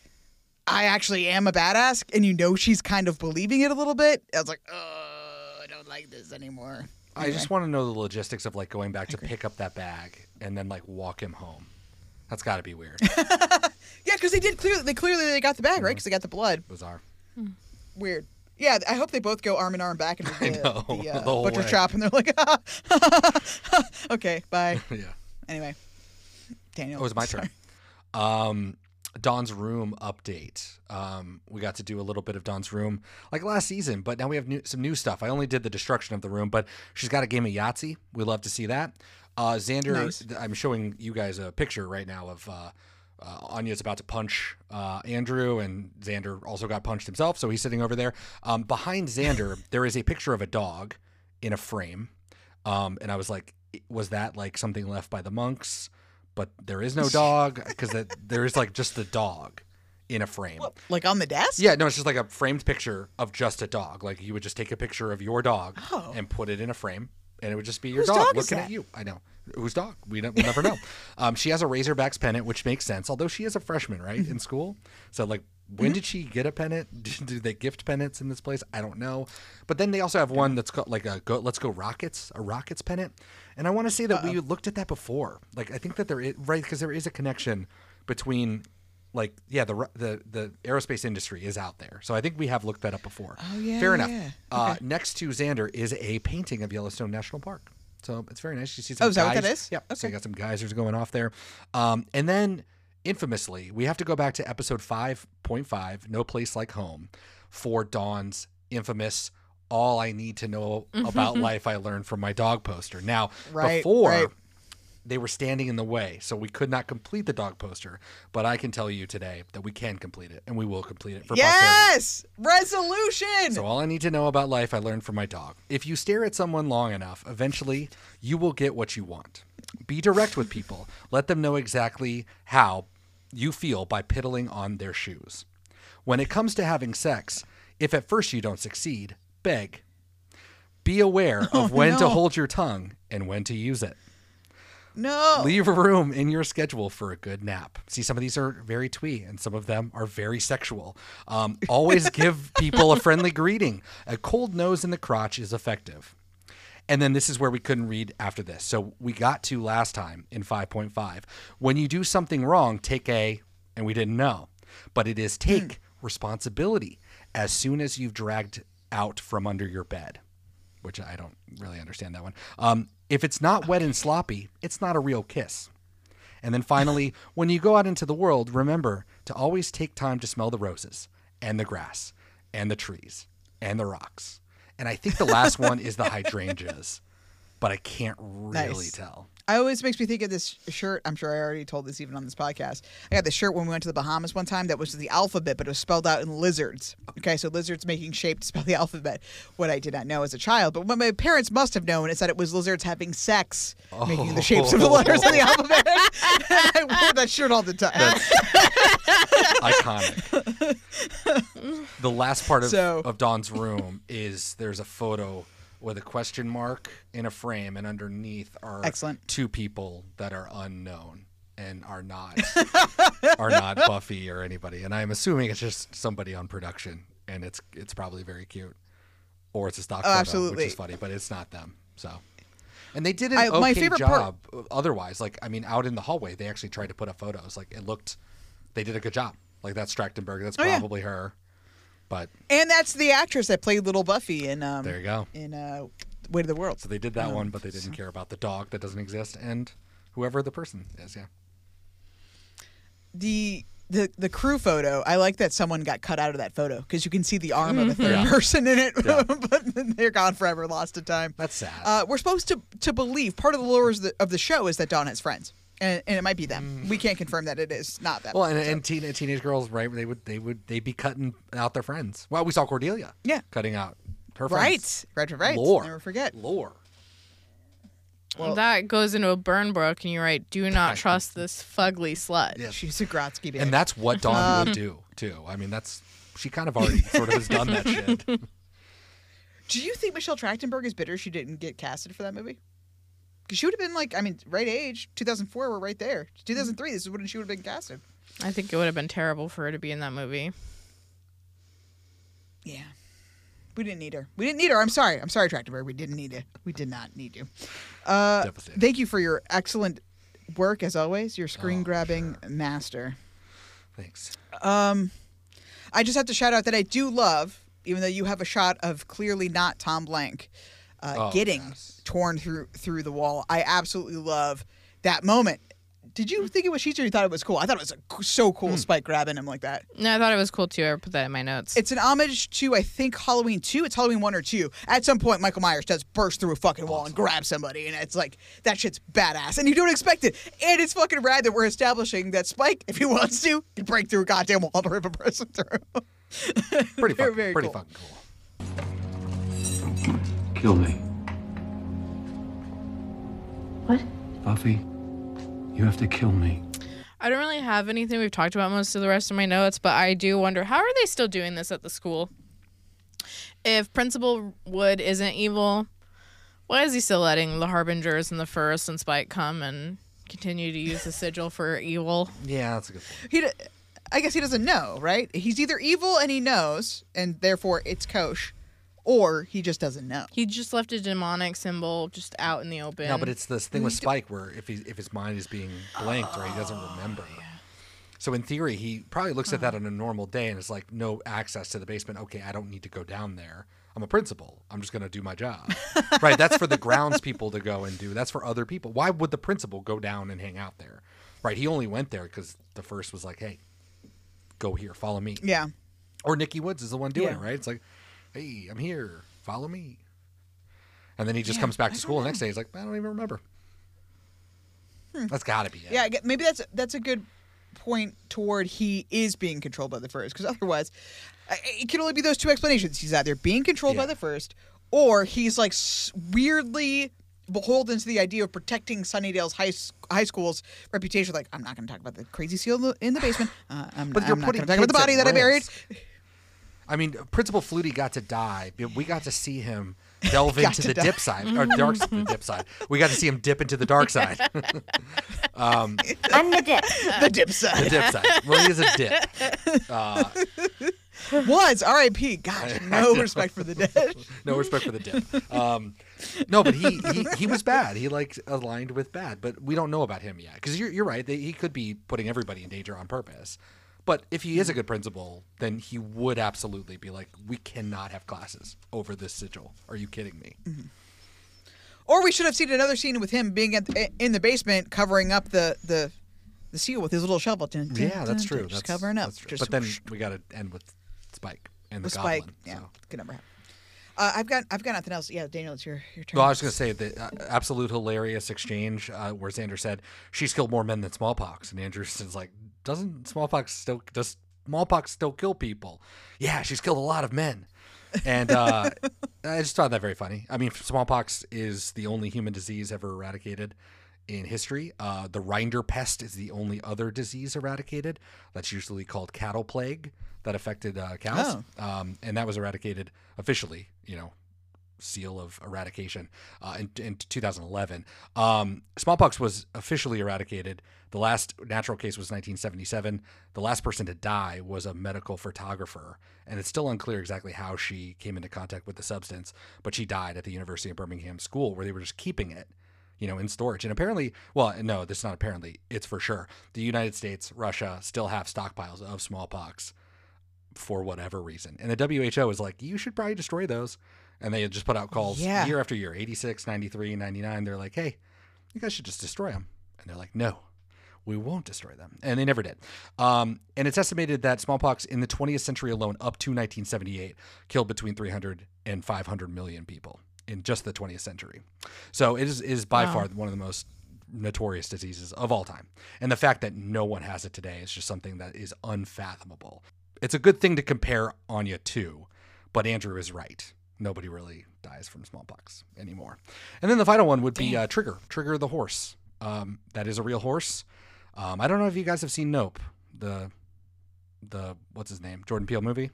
I actually am a badass, and you know she's kind of believing it a little bit. I was like, oh, I don't like this anymore. I just want to know the logistics of like going back to pick up that bag and then like walk him home. That's got to be weird. [laughs] Yeah, because they did clearly. They clearly they got the bag right because they got the blood. Bizarre. Weird. Yeah, I hope they both go arm in arm back into [laughs] the, know, the, [laughs] uh, the butcher way. shop, and they're like, okay, bye. yeah. Anyway, Daniel. Oh, it was my sorry. turn. Um, Dawn's Room update. Um, we got to do a little bit of Dawn's Room like last season, but now we have new, some new stuff. I only did the destruction of the room, but she's got a game of Yahtzee. We love to see that. Uh, Xander, Nice. I'm showing you guys a picture right now of uh, uh, Anya's about to punch uh, Andrew, and Xander also got punched himself, so he's sitting over there. Um, behind Xander, [laughs] there is a picture of a dog in a frame, um, and I was like, was that like something left by the monks? But there is no [laughs] dog because there is like just the dog in a frame. Like on the desk? Yeah, no, it's just like a framed picture of just a dog. Like you would just take a picture of your dog Oh. and put it in a frame, and it would just be your dog, dog looking at you. I know whose dog. We don't, we'll never know. [laughs] um, she has a Razorbacks pennant, which makes sense. Although she is a freshman, right, Mm-hmm. in school. So like, when did she get a pennant? [laughs] Do they gift pennants in this place? I don't know. But then they also have one that's called like a go, Let's Go Rockets, a Rockets pennant. And I want to say that we looked at that before. Like I think that there is right because there is a connection between like yeah the the the aerospace industry is out there so i think we have looked that up before Oh, yeah, fair enough yeah. uh, next to xander is a painting of yellowstone national park so it's very nice you see some Oh, is that what that is? yeah so you got some geysers going off there um, and then infamously we have to go back to episode 5.5 no place like home for dawn's infamous all i need to know mm-hmm. about life i learned from my dog poster now Right, before right. they were standing in the way, so we could not complete the dog poster. But I can tell you today that we can complete it, and we will complete it for. Yes! Resolution! So all I need to know about life I learned from my dog. If you stare at someone long enough, eventually you will get what you want. Be direct with people. Let them know exactly how you feel by piddling on their shoes. When it comes to having sex, if at first you don't succeed, beg. Be aware [laughs] of when to hold your tongue and when to use it. No. Leave a room in your schedule for a good nap. See, some of these are very twee, and some of them are very sexual. Um, always [laughs] give people a friendly greeting. A cold nose in the crotch is effective. And then this is where we couldn't read after this. So we got to last time in 5.5. When you do something wrong, take a, and we didn't know, but it is take responsibility as soon as you've dragged out from under your bed, which I don't really understand that one. Um, if it's not wet and sloppy, it's not a real kiss. And then finally, [laughs] when you go out into the world, remember to always take time to smell the roses and the grass and the trees and the rocks. And I think the last one is the hydrangeas, but I can't really Nice. tell. I always makes me think of this shirt. I'm sure I already told this even on this podcast. I got this shirt when we went to the Bahamas one time that was the alphabet, but it was spelled out in lizards. Okay, so lizards making shape to spell the [laughs] alphabet. What I did not know as a child, but what my parents must have known is that it was lizards having sex, making the shapes of the letters in the oh. alphabet. [laughs] I wore that shirt all the time. That's [laughs] Iconic. the last part of, So- of Dawn's room is there's a photo with a question mark in a frame, and underneath are Excellent. two people that are unknown and are not [laughs] are not Buffy or anybody. And I'm assuming it's just somebody on production, and it's it's probably very cute, or it's a stock Oh, photo, which is funny, but it's not them. So. And they did an I- okay my favorite job. part- Otherwise, like I mean, out in the hallway, they actually tried to put up photos. Like it looked, they did a good job. Like that's Trachtenberg. That's Oh, yeah. probably her. But And that's the actress that played Little Buffy in um, there you go. in uh, Way to the World. So they did that Um, one, but they didn't care about the dog that doesn't exist and whoever the person is. Yeah. the the the crew photo. I like that someone got cut out of that photo because you can see the arm of a third Yeah. person in it, Yeah. [laughs] but they're gone forever, lost to time. That's sad. Uh, we're supposed to to believe part of the lore of the, of the show is that Dawn has friends, and, and it might be them. We can't confirm that it is not them. Mm. Well, and, and teen, teenage girls, right? They would they would they be cutting out their friends. Well, we saw Cordelia. Yeah. Cutting out her right, friends. right, right, right. Lore. Never forget. Lore. Well, that goes into a burn book, and you write, "Do not [laughs] trust this fugly slut." Yeah. She's a Grotsky bitch. And that's what Dawn Um, would do too. I mean, that's she kind of already sort of has done that [laughs] shit. Do you think Michelle Trachtenberg is bitter she didn't get casted for that movie? Because she would have been like, I mean, right age, 2004, we're right there. 2003, this is when she would have been casted. I think it would have been terrible for her to be in that movie. Yeah. We didn't need her. We didn't need her. I'm sorry. I'm sorry, Trachtenberg. We didn't need you. We did not need you. Uh, Devastating. thank you for your excellent work, as always. Your screen Oh, grabbing master. Thanks. Um, I just have to shout out that I do love, even though you have a shot of clearly not Tom Lenk uh, Oh, getting torn through through the wall. I absolutely love that moment. Did you think it was cheesy or you thought it was cool? I thought it was a, so cool, Spike grabbing him like that. No, I thought it was cool too. I put that in my notes. It's an homage to I think Halloween two. It's Halloween one or two. At some point, Michael Myers does burst through a fucking wall and grab somebody, and it's like that shit's badass, and you don't expect it. And it's fucking rad that we're establishing that Spike, if he wants to, can break through a goddamn wall to rip a person through. Pretty [laughs] Very, fucking, very pretty cool. fucking cool. Kill me. What? Buffy, you have to kill me. I don't really have anything. We've talked about most of the rest of my notes, but I do wonder how are they still doing this at the school? If Principal Wood isn't evil, why is he still letting the Harbingers and the First and Spike come and continue to use the sigil for evil? Yeah, that's a good point. He, d- I guess he doesn't know, right? He's either evil and he knows, and therefore it's kosher, or he just doesn't know. He just left a demonic symbol just out in the open. No, but it's this thing with Spike where if he if his mind is being blanked or he doesn't Oh, remember. So in theory, he probably looks at that on a normal day and is like, no access to the basement. Okay, I don't need to go down there. I'm a principal. I'm just going to do my job. [laughs] right. That's for the grounds people to go and do. That's for other people. Why would the principal go down and hang out there? Right. He only went there because the first was like, hey, go here, follow me. Yeah. Or Nikki Woods is the one doing Yeah. it, right? It's like, hey, I'm here, follow me. And then he just Yeah, comes back to school the next day. He's like, I don't even remember. Hmm. That's got to be it. Yeah, maybe that's that's a good point toward he is being controlled by the first, because otherwise, it can only be those two explanations. He's either being controlled by the first, or he's like weirdly beholden to the idea of protecting Sunnydale's high high school's reputation. Like, I'm not going to talk about the crazy seal in the, in the basement. [sighs] Uh, I'm, But I'm you're not putting going to talk about the body at that I buried. Risk. I mean, Principal Flutie got to die. but We got to see him [laughs] delve into the dive. dip side or dark the dip side. We got to see him dip into the dark side. [laughs] um, I'm the dip. the dip side. the dip side. Well, he is a dip. Uh, Was R.I.P. Gosh, [laughs] no respect for the dead. no respect for the dip. Um, no, but he, he he was bad. He like aligned with bad, but we don't know about him yet because you're you're right. They, he could be putting everybody in danger on purpose. But if he is a good principal, then he would absolutely be like, we cannot have classes over this sigil. Are you kidding me? Or we should have seen another scene with him being at the, in the basement covering up the the the seal with his little shovel. Dun, dun, Yeah, that's dun, true. Just That's- covering up. Just but then whoosh, we got to end with Spike and the with goblin. Spike. Yeah, so. good number. Uh, I've got I've got nothing else. Yeah, Daniel, it's your your turn. Well, I was going to say the uh, absolute hilarious exchange uh, where Xander said she's killed more men than smallpox, and Andrew [laughs] is like, "Doesn't smallpox still does smallpox still kill people?" Yeah, she's killed a lot of men, and uh, [laughs] I just thought that very funny. I mean, smallpox is the only human disease ever eradicated in history. Uh, the Rinderpest is the only other disease eradicated. That's usually called cattle plague that affected uh, cows, um, and that was eradicated officially. You know, seal of eradication uh, in, in 2011. Um, smallpox was officially eradicated. The last natural case was 1977. The last person to die was a medical photographer, and it's still unclear exactly how she came into contact with the substance, but she died at the University of Birmingham school where they were just keeping it. You know, in storage. And apparently, well, no, this is not apparently, it's for sure. The United States, Russia still have stockpiles of smallpox for whatever reason. And the WHO is like, you should probably destroy those. And they had just put out calls Yeah. year after year 86, 93, 99. They're like, hey, you guys should just destroy them. And they're like, no, we won't destroy them. And they never did. Um, and it's estimated that smallpox in the 20th century alone, up to 1978, killed between 300 and 500 million people in just the 20th century. So it is, is by Wow. far one of the most notorious diseases of all time. And the fact that no one has it today is just something that is unfathomable. It's a good thing to compare Anya to, but Andrew is right. Nobody really dies from smallpox anymore. And then the final one would be uh, Trigger, Trigger the horse. Um, that is a real horse. Um, I don't know if you guys have seen Nope, the the what's his name, Jordan Peele movie.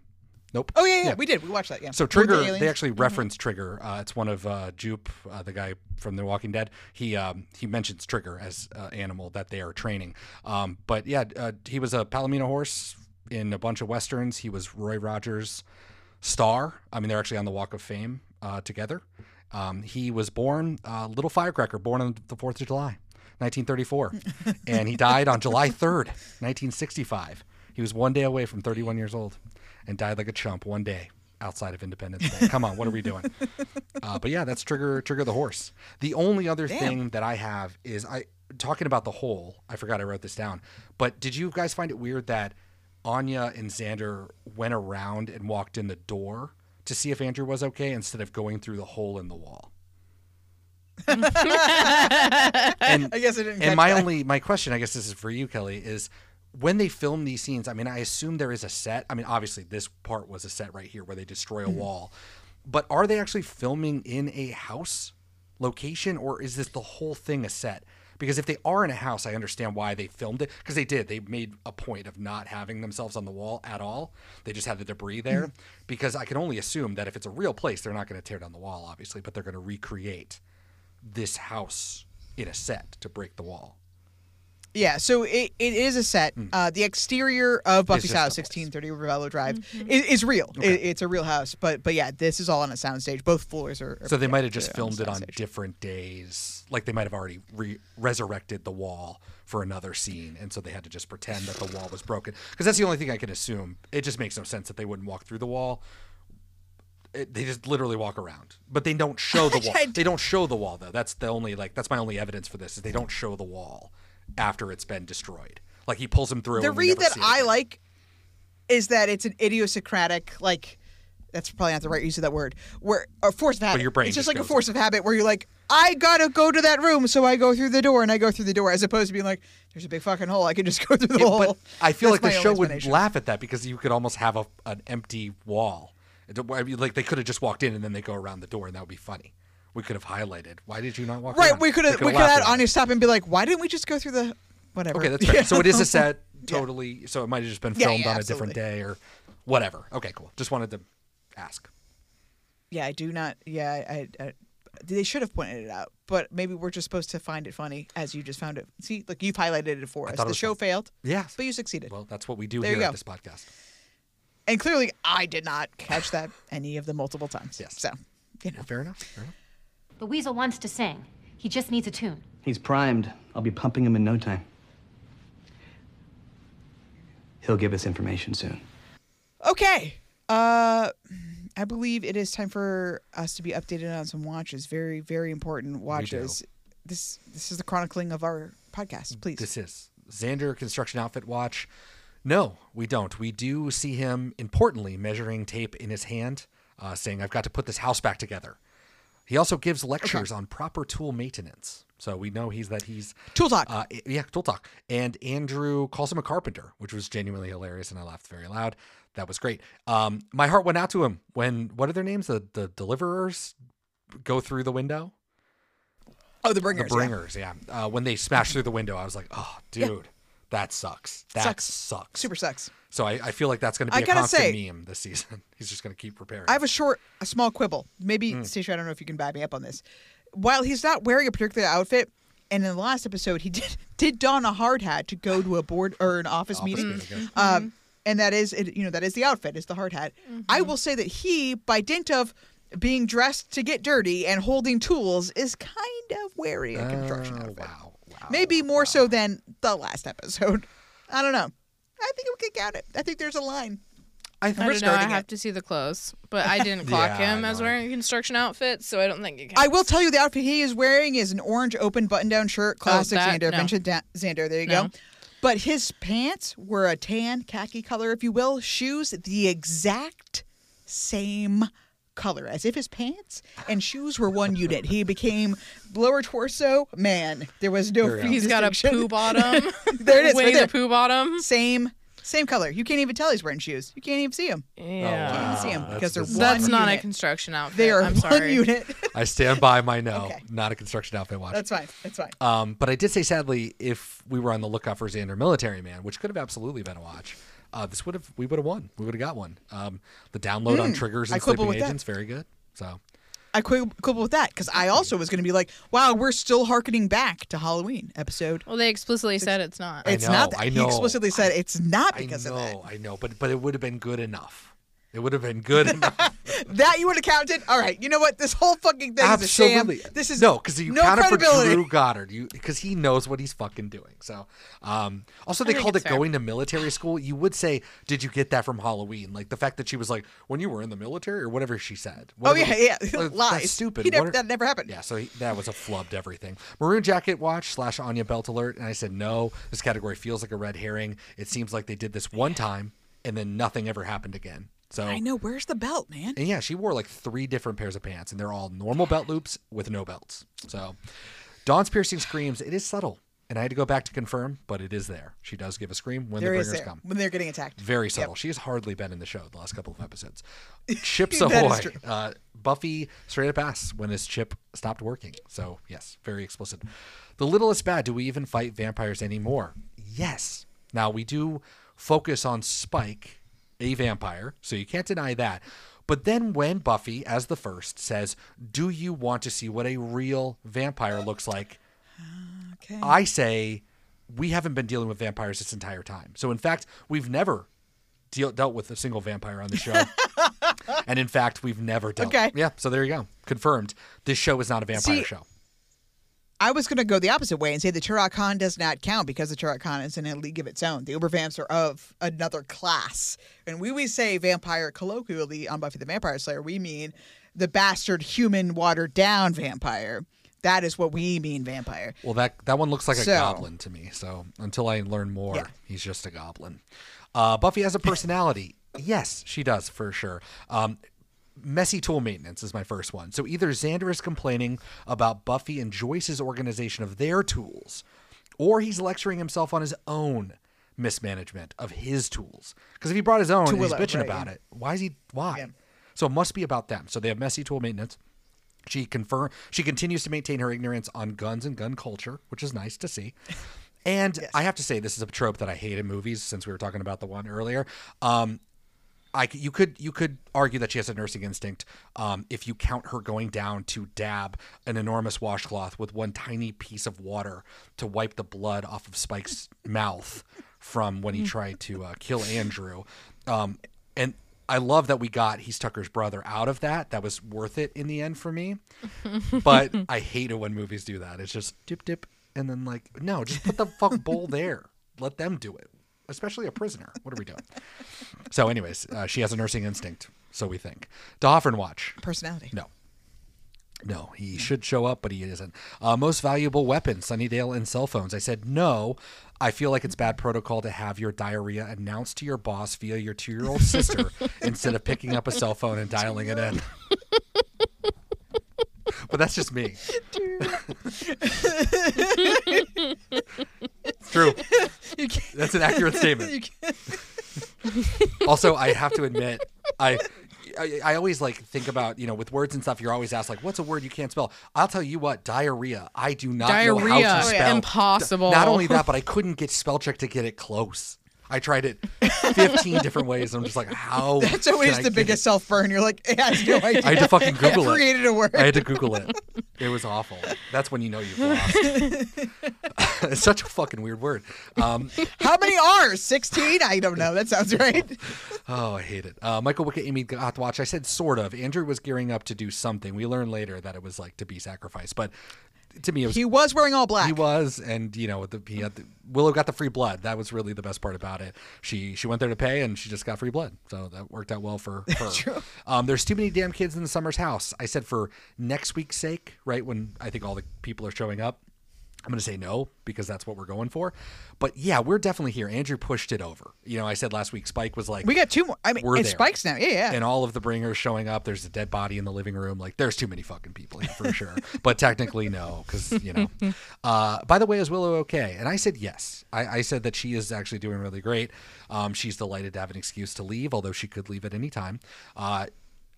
Nope. Oh yeah, yeah, we did. We watched that. Yeah. So the Trigger, aliens. they actually Mhm. reference Trigger. Uh, it's one of uh, Jupe, uh, the guy from The Walking Dead. He um, he mentions Trigger as an animal that they are training. Um, but yeah, uh, he was a Palomino horse in a bunch of westerns. He was Roy Rogers' star. I mean, they're actually on the Walk of Fame uh, together. Um, he was born uh, little firecracker, born on the Fourth of July, 1934, [laughs] and he died on July 3rd, 1965. He was one day away from 31 years old, and died like a chump one day outside of Independence Day. Come on, what are we doing? [laughs] Uh, but yeah, that's Trigger Trigger the horse. The only other Damn. thing that I have is I talking about the hole. I forgot I wrote this down. But did you guys find it weird that Anya and Xander went around and walked in the door to see if Andrew was okay instead of going through the hole in the wall? [laughs] and I guess I didn't. and my that. only my question, I guess this is for you, Kelly, is when they film these scenes. I mean, I assume there is a set. I mean, obviously this part was a set right here where they destroy a Mhm. wall, but are they actually filming in a house location, or is this the whole thing a set? Because if they are in a house, I understand why they filmed it because they did. They made a point of not having themselves on the wall at all. They just had the debris there. Mm-hmm. Because I can only assume that if it's a real place, they're not going to tear down the wall, obviously, but they're going to recreate this house in a set to break the wall. Yeah, so it, it is a set. Uh, the exterior of Buffy's house, sixteen thirty Revello Drive, is, is real. It, it's a real house, but but yeah, this is all on a soundstage. Both floors are. are So they might have just they're filmed it on soundstage. different days. Like they might have already re- resurrected the wall for another scene, and so they had to just pretend that the wall was broken. Because that's the only thing I can assume. It just makes no sense that they wouldn't walk through the wall. It, they just literally walk around, but they don't show the [laughs] wall. They don't show the wall though. That's the only like that's my only evidence for this is they don't show the wall after it's been destroyed. Like he pulls him through. The read that I like is that it's an idiosyncratic like. That's probably not the right use of that word. Where a force of habit. But your brain it's just, just like a force of habit where you're like, I gotta go to that room, so I go through the door and I go through the door, as opposed to being like, there's a big fucking hole, I can just [laughs] go through the Yeah, hole. but I feel That's like the show would laugh at that because you could almost have a, an empty wall. I mean, Like they could have just walked in and then they go around the door and that would be funny. We could have highlighted. Why did you not walk? Right, around? we could have we could have had. Anya stop and be like, why didn't we just go through the whatever? Okay, that's [laughs] right. So it is a set, totally. So it might have just been filmed yeah, on a different day or whatever. Okay, cool. Just wanted to ask. Yeah, I do not. Yeah, I, I, they should have pointed it out, but maybe we're just supposed to find it funny as you just found it. See, like you've highlighted it for I us. it The show failed, Yeah. but you succeeded. Well, that's what we do There here at this podcast. And clearly, I did not catch that any of the multiple times. Yes. So, you know. Fair enough. Fair enough. The weasel wants to sing. He just needs a tune. He's primed. I'll be pumping him in no time. He'll give us information soon. Okay. Uh, I believe it is time for us to be updated on some watches. Very, very important watches. This this is the chronicling of our podcast. Please. This is Xander construction outfit watch. No, we don't. We do see him importantly measuring tape in his hand, uh, saying, "I've got to put this house back together." He also gives lectures on proper tool maintenance. So we know he's that he's tool talk. Uh, yeah, tool talk. And Andrew calls him a carpenter, which was genuinely hilarious, and I laughed very loud. That was great. Um, my heart went out to him when what are their names? The the deliverers go through the window. Oh, the bringers. The bringers, yeah. Uh, when they smashed through the window, I was like, "Oh, Yeah. Dude, that sucks. That Sucks. sucks. Super sucks. So I, I feel like that's going to be a constant say- meme this season. [laughs] He's just going to keep repairing. I have a short, a small quibble. Maybe, Mm. Stacia, I don't know if you can back me up on this. While he's not wearing a particular outfit, and in the last episode, he [laughs] did did don a hard hat to go to a board or an office, meeting. meeting, yeah. Um, and that is, it, you know, that is the outfit, is the hard hat. I will say that he, by dint of being dressed to get dirty and holding tools, is kind of wearing a construction Oh, outfit. wow. Maybe more so than the last episode. [laughs] I don't know. I think we could count it. I think there's a line. I, I We're don't know. I have it. to see the clothes, but I didn't [laughs] clock Yeah, him as wearing a construction outfit, so I don't think it counts. I will tell you the outfit he is wearing is an orange open button down shirt, oh, classic Oh, that- Xander, no. vintage da- Xander. There you No. go. But his pants were a tan khaki color, if you will. Shoes the exact same color, as if his pants and shoes were one unit. He became lower torso man. There was no. There. He's got a poo bottom. [laughs] there it is. Winnie right the there. Pooh bottom. Same. Same color. You can't even tell he's wearing shoes. You can't even see him. Yeah. Can't even see him That's because they're one That's not a construction outfit. They are I'm one sorry. unit. I stand by my no, Okay. not a construction outfit watch. That's fine. That's fine. Um, but I did say, sadly, if we were on the lookout for Xander Military Man, which could have absolutely been a watch, uh, this would have we would have won. We would have got one. Um, the download on Mm, triggers I and quibble sleeping with that. agents, very good. So I quib- quibble with that because I also was going to be like, wow, we're still harkening back to Halloween episode. Well, they explicitly said it's not. I It's know, not that. I He explicitly said it's not I because know, of that. I know, but but it would have been good enough. It would have been good. [laughs] That you would have counted? All right. You know what? This whole fucking thing Absolutely. is a sham. This is no, because you no counted for. Drew Goddard. You because he knows what he's fucking doing. So, um, also they called it fair. going to military school. You would say, did you get that from Halloween? Like the fact that she was like, when you were in the military or whatever she said. Oh Whatever- yeah, yeah. Like, Lies. That's stupid. Never, are- that never happened. yeah, so he, that was a flubbed everything. Maroon jacket watch slash Anya belt alert, and I said no. This category feels like a red herring. It seems like they did this one time, and then nothing ever happened again. So I know. Where's the belt, man? and yeah, she wore like three different pairs of pants, and they're all normal belt loops with no belts. So, Dawn's piercing screams. It is subtle, and I had to go back to confirm, but it is there. She does give a scream when There the bringers come. when they're getting attacked. Very Yep. subtle. She has hardly been in the show the last couple of episodes. [laughs] Chips ahoy. Uh, Buffy straight up asks when his chip stopped working. So yes, very explicit. The littlest bad. Do we even fight vampires anymore? Yes. Now we do focus on Spike, a vampire, so you can't deny that. But then when Buffy, as the first, says, "Do you want to see what a real vampire looks like?" Okay. I say we haven't been dealing with vampires this entire time. So in fact, we've never deal, dealt with a single vampire on the show. [laughs] and in fact, we've never dealt. Okay. Yeah. So there you go. Confirmed. This show is not a vampire See, show. I was going to go the opposite way and say the Turok-Han does not count because the Turok-Han is in a league of its own. The Ubervamps are of another class. And we we say vampire colloquially on Buffy the Vampire Slayer, we mean the bastard human watered down vampire. That is what we mean vampire. Well, that that one looks like a So- goblin to me. So until I learn more, Yeah. he's just a goblin. Uh, Buffy has a personality. yes, she does for sure. Um, messy tool maintenance is my first one. So either Xander is complaining about Buffy and Joyce's organization of their tools, or he's lecturing himself on his own mismanagement of his tools. Because if he brought his own To and he's bitching right, about yeah. it, why is he? Why? Yeah. So it must be about them. So they have messy tool maintenance. She confirm she continues to maintain her ignorance on guns and gun culture, which is nice to see. And [laughs] I have to say, this is a trope that I hate in movies. Since we were talking about the one earlier, um, I you could you could argue that she has a nursing instinct um, if you count her going down to dab an enormous washcloth with one tiny piece of water to wipe the blood off of Spike's [laughs] mouth from when he tried to uh, kill Andrew. Um, and I love that we got he's Tucker's brother out of that. That was worth it in the end for me. [laughs] But I hate it when movies do that. It's just dip dip and then like no, just put the fuck bowl there. [laughs] Let them do it. Especially a prisoner. What are we doing? So, anyways, uh, she has a nursing instinct, so we think. D'Hoffryn watch. Personality. No. No, he should show up, but he isn't. Uh, most valuable weapon, Sunnydale and cell phones. I said no. I feel like it's bad protocol to have your diarrhea announced to your boss via your two-year-old sister [laughs] instead of picking up a cell phone and dialing it in. but that's just me. [laughs] true. [laughs] That's an accurate [laughs] statement. [laughs] also, I have to admit, I, I I always like think about you know with words and stuff. You're always asked like, "What's a word you can't spell?" I'll tell you what, diarrhea. I do not know how to spell. Impossible. Not only that, but I couldn't get spell check to get it close. I tried it 15 different ways. And I'm just like, how? [laughs] That's always the biggest self burn. You're like, I have no idea. [laughs] I had to fucking Google I it. created a word. I had to Google it. It was awful. That's when you know you've lost. [laughs] it's such a fucking weird word. Um, How many R's? 16? I don't know. That sounds right. oh, I hate it. Uh, Michael Wickett, Amy got to watch. I said sort of. Andrew was gearing up to do something. We learned later that it was like to be sacrificed, but to me, was He was wearing all black. He was, and you know, the, he had the, Willow got the free blood. That was really the best part about it. She she went there to pay, and she just got free blood. So that worked out well for [laughs] her. True. Um, there's too many damn kids in the Summers house. I said for next week's sake, right when I think all the people are showing up. I'm going to say no because that's what we're going for. But yeah, we're definitely here. Andrew pushed it over. You know, I said last week Spike was like, We got two more. I mean, we're it there. spikes now. Yeah, yeah. And all of the bringers showing up. There's a dead body in the living room. Like, there's too many fucking people here for sure. [laughs] but technically, no, because you know. [laughs] Uh, by the way, is Willow okay? And I said yes. I, I said that she is actually doing really great. Um, she's delighted to have an excuse to leave, although she could leave at any time. Uh,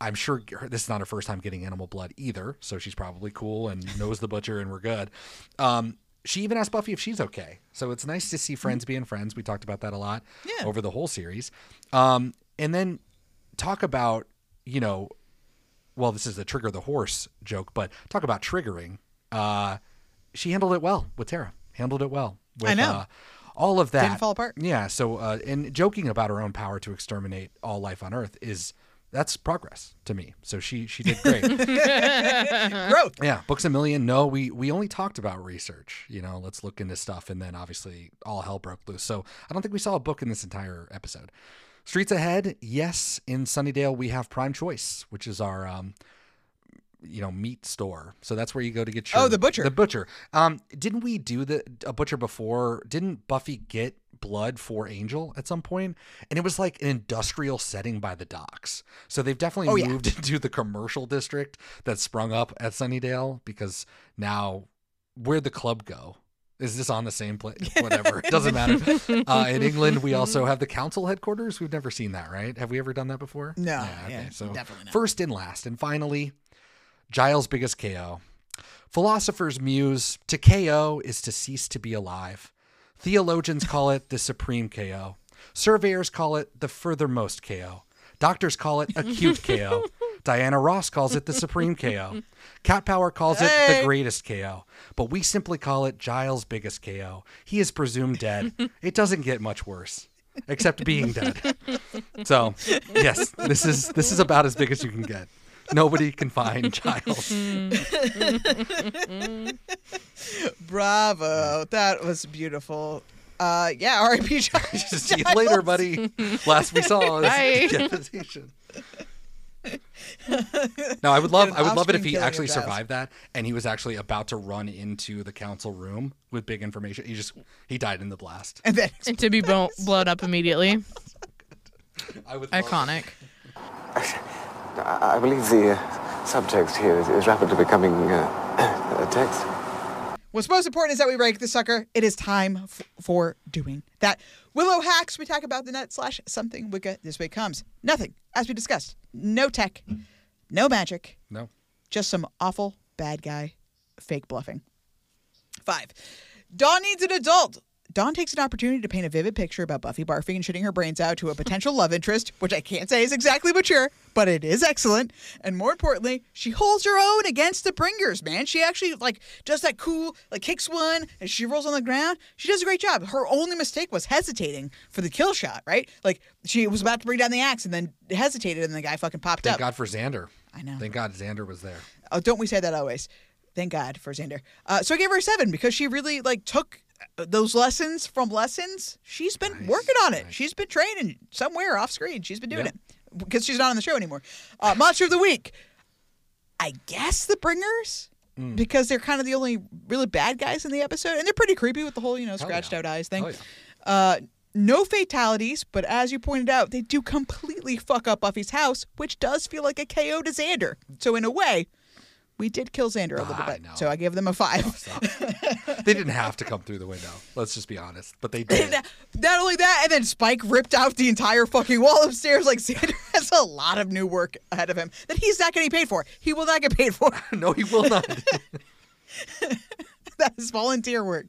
I'm sure this is not her first time getting animal blood either, so she's probably cool and knows the butcher, and we're good. Um, she even asked Buffy if she's okay, so it's nice to see friends being friends. We talked about that a lot Yeah. over the whole series, um, and then talk about you know, well, this is the trigger the horse joke, but talk about triggering. Uh, she handled it well with Tara. Handled it well. With, I know. Uh, all of that Didn't fall apart. Yeah. So, uh, and joking about her own power to exterminate all life on Earth is that's progress to me. So she she did great. [laughs] Growth. Yeah, books a million. No, we we only talked about research. You know, let's look into stuff, and then obviously all hell broke loose. So I don't think we saw a book in this entire episode. Streets ahead. Yes, in Sunnydale we have Prime Choice, which is our um, you know, meat store. So that's where you go to get your Oh, the butcher. The butcher. Um, didn't we do the a butcher before? Didn't Buffy get blood for Angel at some? And it was like an industrial setting by the docks. So they've definitely Oh, yeah. moved [laughs] into the commercial district that sprung up at Sunnydale because now where'd the club go? Is this on the same place? [laughs] Whatever. It doesn't matter. [laughs] Uh, in England, we also have the council headquarters. We've never seen that, right? Have we ever done that before? No, Yeah, okay. yeah, so first and last. And finally, Giles' biggest KO. Philosophers muse to KO is to cease to be alive. Theologians call it the supreme KO. Surveyors call it the furthermost KO. Doctors call it acute KO. [laughs] Diana Ross calls it the supreme KO. [laughs] Cat Power calls it the greatest KO. But we simply call it Giles' biggest KO. He is presumed dead. [laughs] It doesn't get much worse, except being dead. So, yes, this is this is about as big as you can get. Nobody can find [laughs] Giles. [laughs] Bravo. That was beautiful. Uh, yeah, R.I.P. [laughs] See you later, buddy. Last we saw is Bye. decapitation. No, I would love I would love it if he killing actually of Giles. survived that and he was actually about to run into the council room with big information. He just he died in the blast. And then And to be bo- blown up immediately. I would love. Iconic. I I believe the uh, subtext here is, is rapidly becoming uh, a text. What's most important is that we rank the sucker. It is time f- for doing that. Willow hacks. We talk about the net slash something Wicca this way comes. Nothing, as we discussed. No tech, no magic, No. just some awful bad guy fake bluffing. Five. Dawn needs an adult. Dawn takes an opportunity to paint a vivid picture about Buffy barfing and shitting her brains out to a potential love interest, which I can't say is exactly mature, but it is excellent. And more importantly, she holds her own against the bringers, man. She actually like does that cool, like kicks one and she rolls on the ground. She does a great job. Her only mistake was hesitating for the kill shot, right? Like she was about to bring down the axe and then hesitated and the guy fucking popped Thank up. God for Xander. I know. Thank God Xander was there. Oh, don't we say that always? Thank God for Xander. Uh, so I gave her a seven because she really like took those lessons from lessons. She's been working on it. She's been training somewhere off screen. She's been doing it because she's not on the show anymore. Uh, Monster of the week. I guess the Bringers Mm. because they're kind of the only really bad guys in the episode, and they're pretty creepy with the whole you know scratched yeah. out eyes thing. Oh, yeah. Uh, no fatalities, but as you pointed out, they do completely fuck up Buffy's house, which does feel like a KO to Xander. So in a way, we did kill Xander a little I bit. know. So I gave them a five. They didn't have to come through the window. Let's just be honest. But they did. [laughs] Not only that, and then Spike ripped out the entire fucking wall upstairs. Like Xander [laughs] has a lot of new work ahead of him that he's not getting paid for. He will not get paid for. [laughs] no, he will not. that is volunteer work.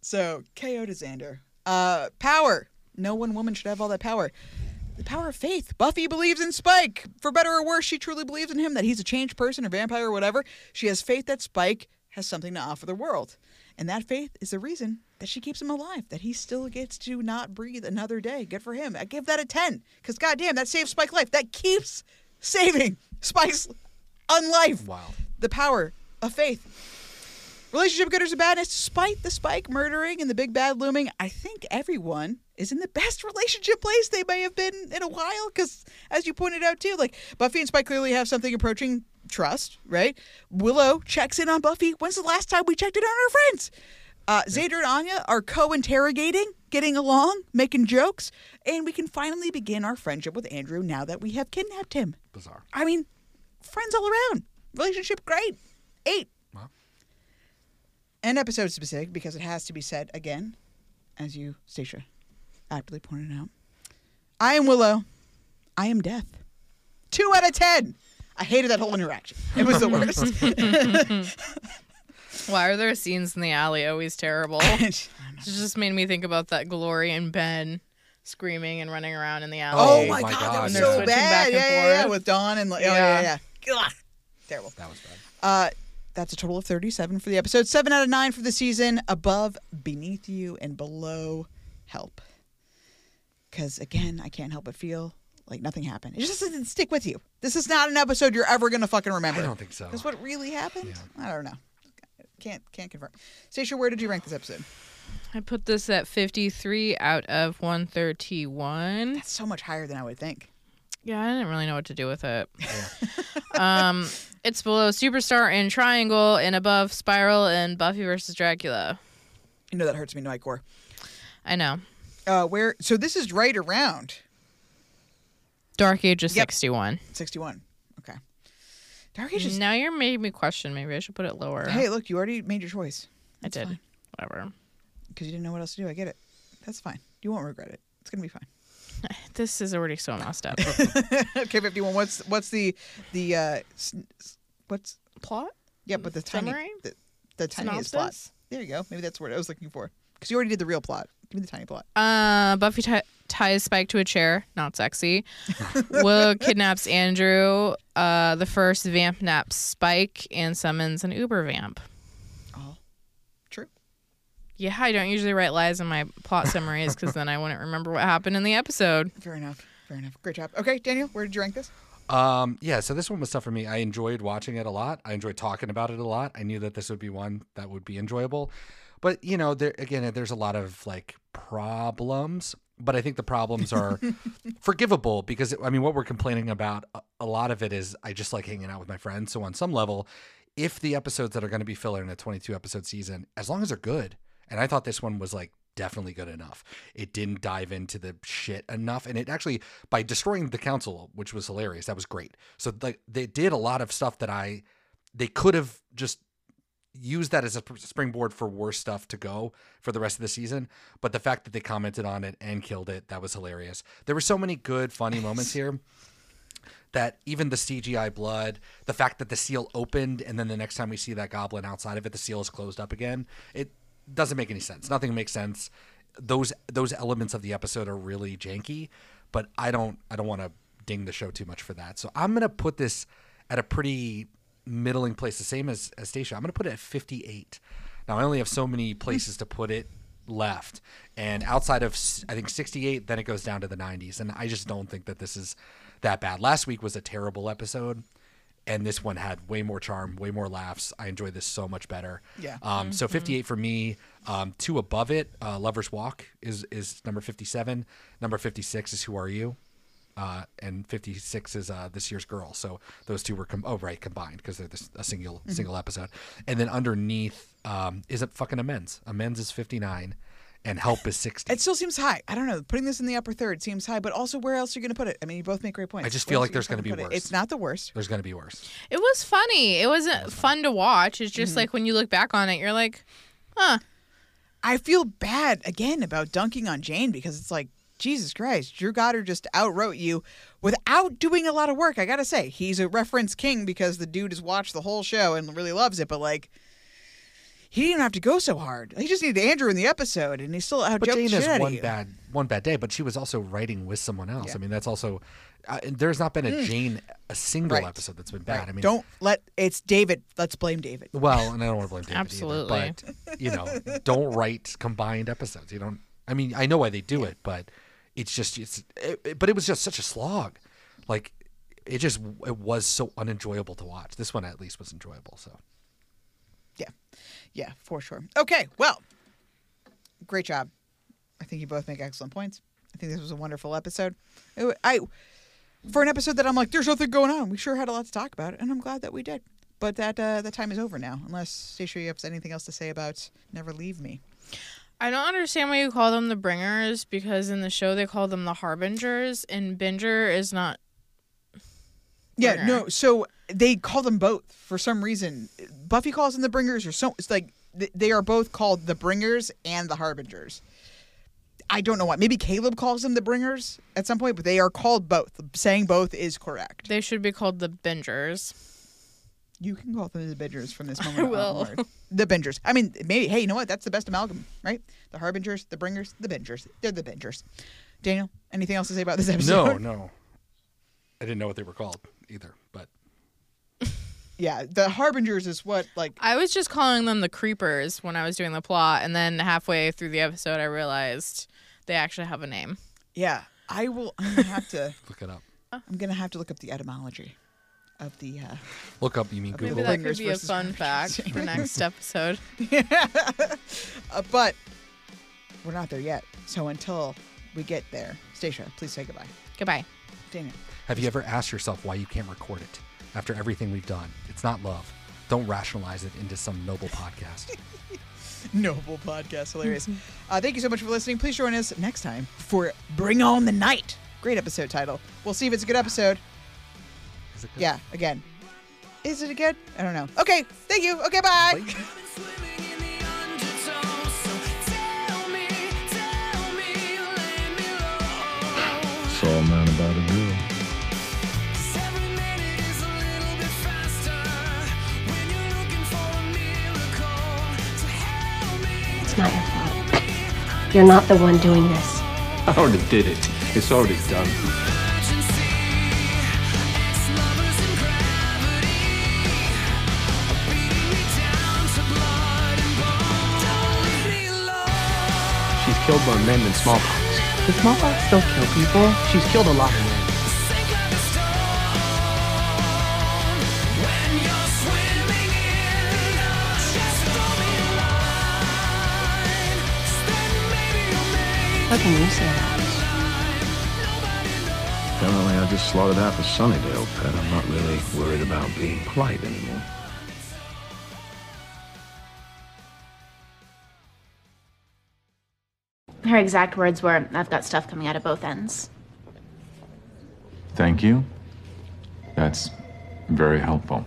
So KO to Xander. Uh, power. No one woman should have all that power. The power of faith. Buffy believes in Spike. For better or worse, she truly believes in him that he's a changed person or vampire or whatever. She has faith that Spike has something to offer the world. And that faith is the reason that she keeps him alive, that he still gets to not breathe another day. Good for him. I give that a 10. Because, goddamn, that saves Spike's life. That keeps saving [laughs] Spike's unlife. Wow. The power of faith. Relationship gooders and badness, despite the Spike murdering and the big bad looming, I think everyone is in the best [laughs] relationship place they may have been in a while. Because, as you pointed out too, like Buffy and Spike clearly have something approaching trust, right? Willow checks in on Buffy. When's the last time we checked in on our friends? Uh, Xander and Anya are co-interrogating, getting along, making jokes, and we can finally begin our friendship with Andrew now that we have kidnapped him. Bizarre. I mean, friends all around. Relationship great. Eight. And episode specific because it has to be said again, as you, Stacia, aptly pointed out. I am Willow. I am Death. Two out of ten. I hated that whole interaction. It was the worst. [laughs] Why are there scenes in the alley always terrible? [laughs] it just made me think about that Glory and Ben screaming and running around in the alley. Oh, my, my god, God, that was yeah. so Switching bad. back and Yeah, yeah, yeah, forth. with Dawn and like, oh, yeah, yeah, yeah. Ugh. Terrible. That was bad. Uh, that's a total of 37 for the episode. 7 out of 9 for the season. Above, beneath you, and below, help. Because, again, I can't help but feel like nothing happened. It just doesn't stick with you. This is not an episode you're ever going to fucking remember. I don't think so. Because what really happened? I don't know. Can't can't confirm. Stacia, where did you rank this episode? I put this at 53 out of 131. That's so much higher than I would think. Yeah, I didn't really know what to do with it. [laughs] um, it's below Superstar and Triangle and above Spiral and Buffy versus Dracula. You know that hurts me to my core. I know. Uh, where? So this is right around Dark Age is Yep. 61. 61. Okay. Dark Age is. Now you're making me question. Maybe I should put it lower. Hey, look, you already made your choice. I did. Whatever. because you didn't know what else to do. I get it. That's fine. You won't regret it. It's gonna be fine. This is already so messed up. [laughs] okay, fifty one. What's what's the the uh what's plot? Yeah, but the tiny Summary? the, the tiniest plot. Synopsis? There you go. Maybe that's what I was looking for. Because you already did the real plot. Give me the tiny plot. Uh, Buffy ti ties Spike to a chair. Not sexy. [laughs] Willow kidnaps Andrew. Uh, the first vamp naps Spike and summons an Uber vamp. True. Yeah, I don't usually write lies in my plot summaries because then I wouldn't remember what happened in the episode. Fair enough. Fair enough. Great job. Okay, Daniel, where did you rank this? Um, yeah, so this one was tough for me. I enjoyed watching it a lot. I enjoyed talking about it a lot. I knew that this would be one that would be enjoyable. But, you know, there again, there's a lot of like problems, but I think the problems are [laughs] forgivable because I mean, what we're complaining about a, a lot of it is I just like hanging out with my friends. So on some level, if the episodes that are going to be filler in a 22 episode season, as long as they're good, and I thought this one was like definitely good enough. It didn't dive into the shit enough, and it actually by destroying the council, which was hilarious, that was great. So like they did a lot of stuff that I they could have just used that as a springboard for worse stuff to go for the rest of the season. But the fact that they commented on it and killed it, that was hilarious. There were so many good, funny moments here that even the CGI blood, the fact that the seal opened and then the next time we see that goblin outside of it, the seal is closed up again. It doesn't make any sense. Nothing makes sense. Those those elements of the episode are really janky, but I don't I don't want to ding the show too much for that. So I'm gonna put this at a pretty middling place, the same as as Stacia. I'm gonna put it at 58. Now I only have so many places to put it left, and outside of I think 68, then it goes down to the 90s, and I just don't think that this is that bad. Last week was a terrible episode. And this one had way more charm, way more laughs. I enjoyed this so much better. Yeah. Um, So Mhm. 58 for me. Um, two above it, uh, Lover's Walk is is number 57. Number 56 is Who Are You? Uh, and 56 is uh, this year's Girl. So those two were com- oh right combined because they're this, a single Mhm. single episode. And then underneath um, is it fucking Amends? Amends is 59, and Help is 60. It still seems high. I don't know. Putting this in the upper third seems high, but also where else are you going to put it? I mean, you both make great points. I just feel else like there's going to be fucking put it? worse. It's not the worst. There's going to be worse. It was funny. It wasn't fun to watch. It's just Mhm. like when you look back on it, you're like, huh. I feel bad again about dunking on Jane because it's like, Jesus Christ, Drew Goddard just outwrote you without doing a lot of work. I gotta say, he's a reference king because the dude has watched the whole show and really loves it, but like, he didn't have to go so hard. He just needed Andrew in the episode, and he still outjumped But Jane the has one bad one bad day, but she was also writing with someone else. Yeah. I mean, that's also uh, there's not been a Mm. Jane a single Right. episode that's been bad. Right. I mean, don't let it's David. Let's blame David. Well, and I don't want to blame David Absolutely. either, but you know, don't write combined episodes. You don't. I mean, I know why they do it, but it's just it's. It, it- but it was just such a slog. Like it just it was so unenjoyable to watch. This one at least was enjoyable. So Yeah, yeah, for sure. Okay, well, great job. I think you both make excellent points. I think this was a wonderful episode. I for an episode that I'm like, there's nothing going on. We sure had a lot to talk about, and I'm glad that we did. But that uh, time is over now. Unless Stacia, you have anything else to say about Never Leave Me? I don't understand why you call them the bringers because in the show they call them the harbingers and binger is not Yeah, Bringer. no. So they call them both for some reason. Buffy calls them the Bringers, or so. It's like th- they are both called the Bringers and the Harbingers. I don't know why. Maybe Caleb calls them the Bringers at some point, but they are called both. Saying both is correct. they should be called the bingers. You can call them the Bingers from this [laughs] I moment will. onward. The Bingers. I mean, maybe. Hey, you know what? That's the best amalgam, right? The Harbingers, the Bringers, the Bingers. They're the Bingers. Daniel, anything else to say about this episode? no, no, I didn't know what they were called either. But Yeah, the Harbingers is what like I was just calling them the creepers when I was doing the plot and then halfway through the episode I realized they actually have a name. Yeah, I will. I'm gonna have to [laughs] look it up. I'm gonna have to look up the etymology of the. Uh, Look up. You mean Okay, Google? Maybe that Bringers could be a versus fun fact for next [laughs] episode. [laughs] uh, but we're not there yet. So until we get there, Stacia, please say goodbye. Goodbye. Daniel. Have you ever asked yourself why you can't record it after everything we've done? It's not love. Don't rationalize it into some noble podcast. [laughs] Noble podcast, hilarious. uh, thank you so much for listening. Please join us next time for Bring On the Night. Great episode title. We'll see if it's a good episode. Is it good? Yeah, again. Is it good? I don't know. Okay, thank you. Okay, bye. Saw [laughs] It's not your fault. You're not the one doing this. I already did it. It's already done. She's killed more men than smallpox. Does smallpox still kill people? She's killed a lot How can you say that? Apparently, I just slaughtered half a Sunnydale pet. I'm not really worried about being polite anymore. Her exact words were, I've got stuff coming out of both ends. Thank you. That's very helpful.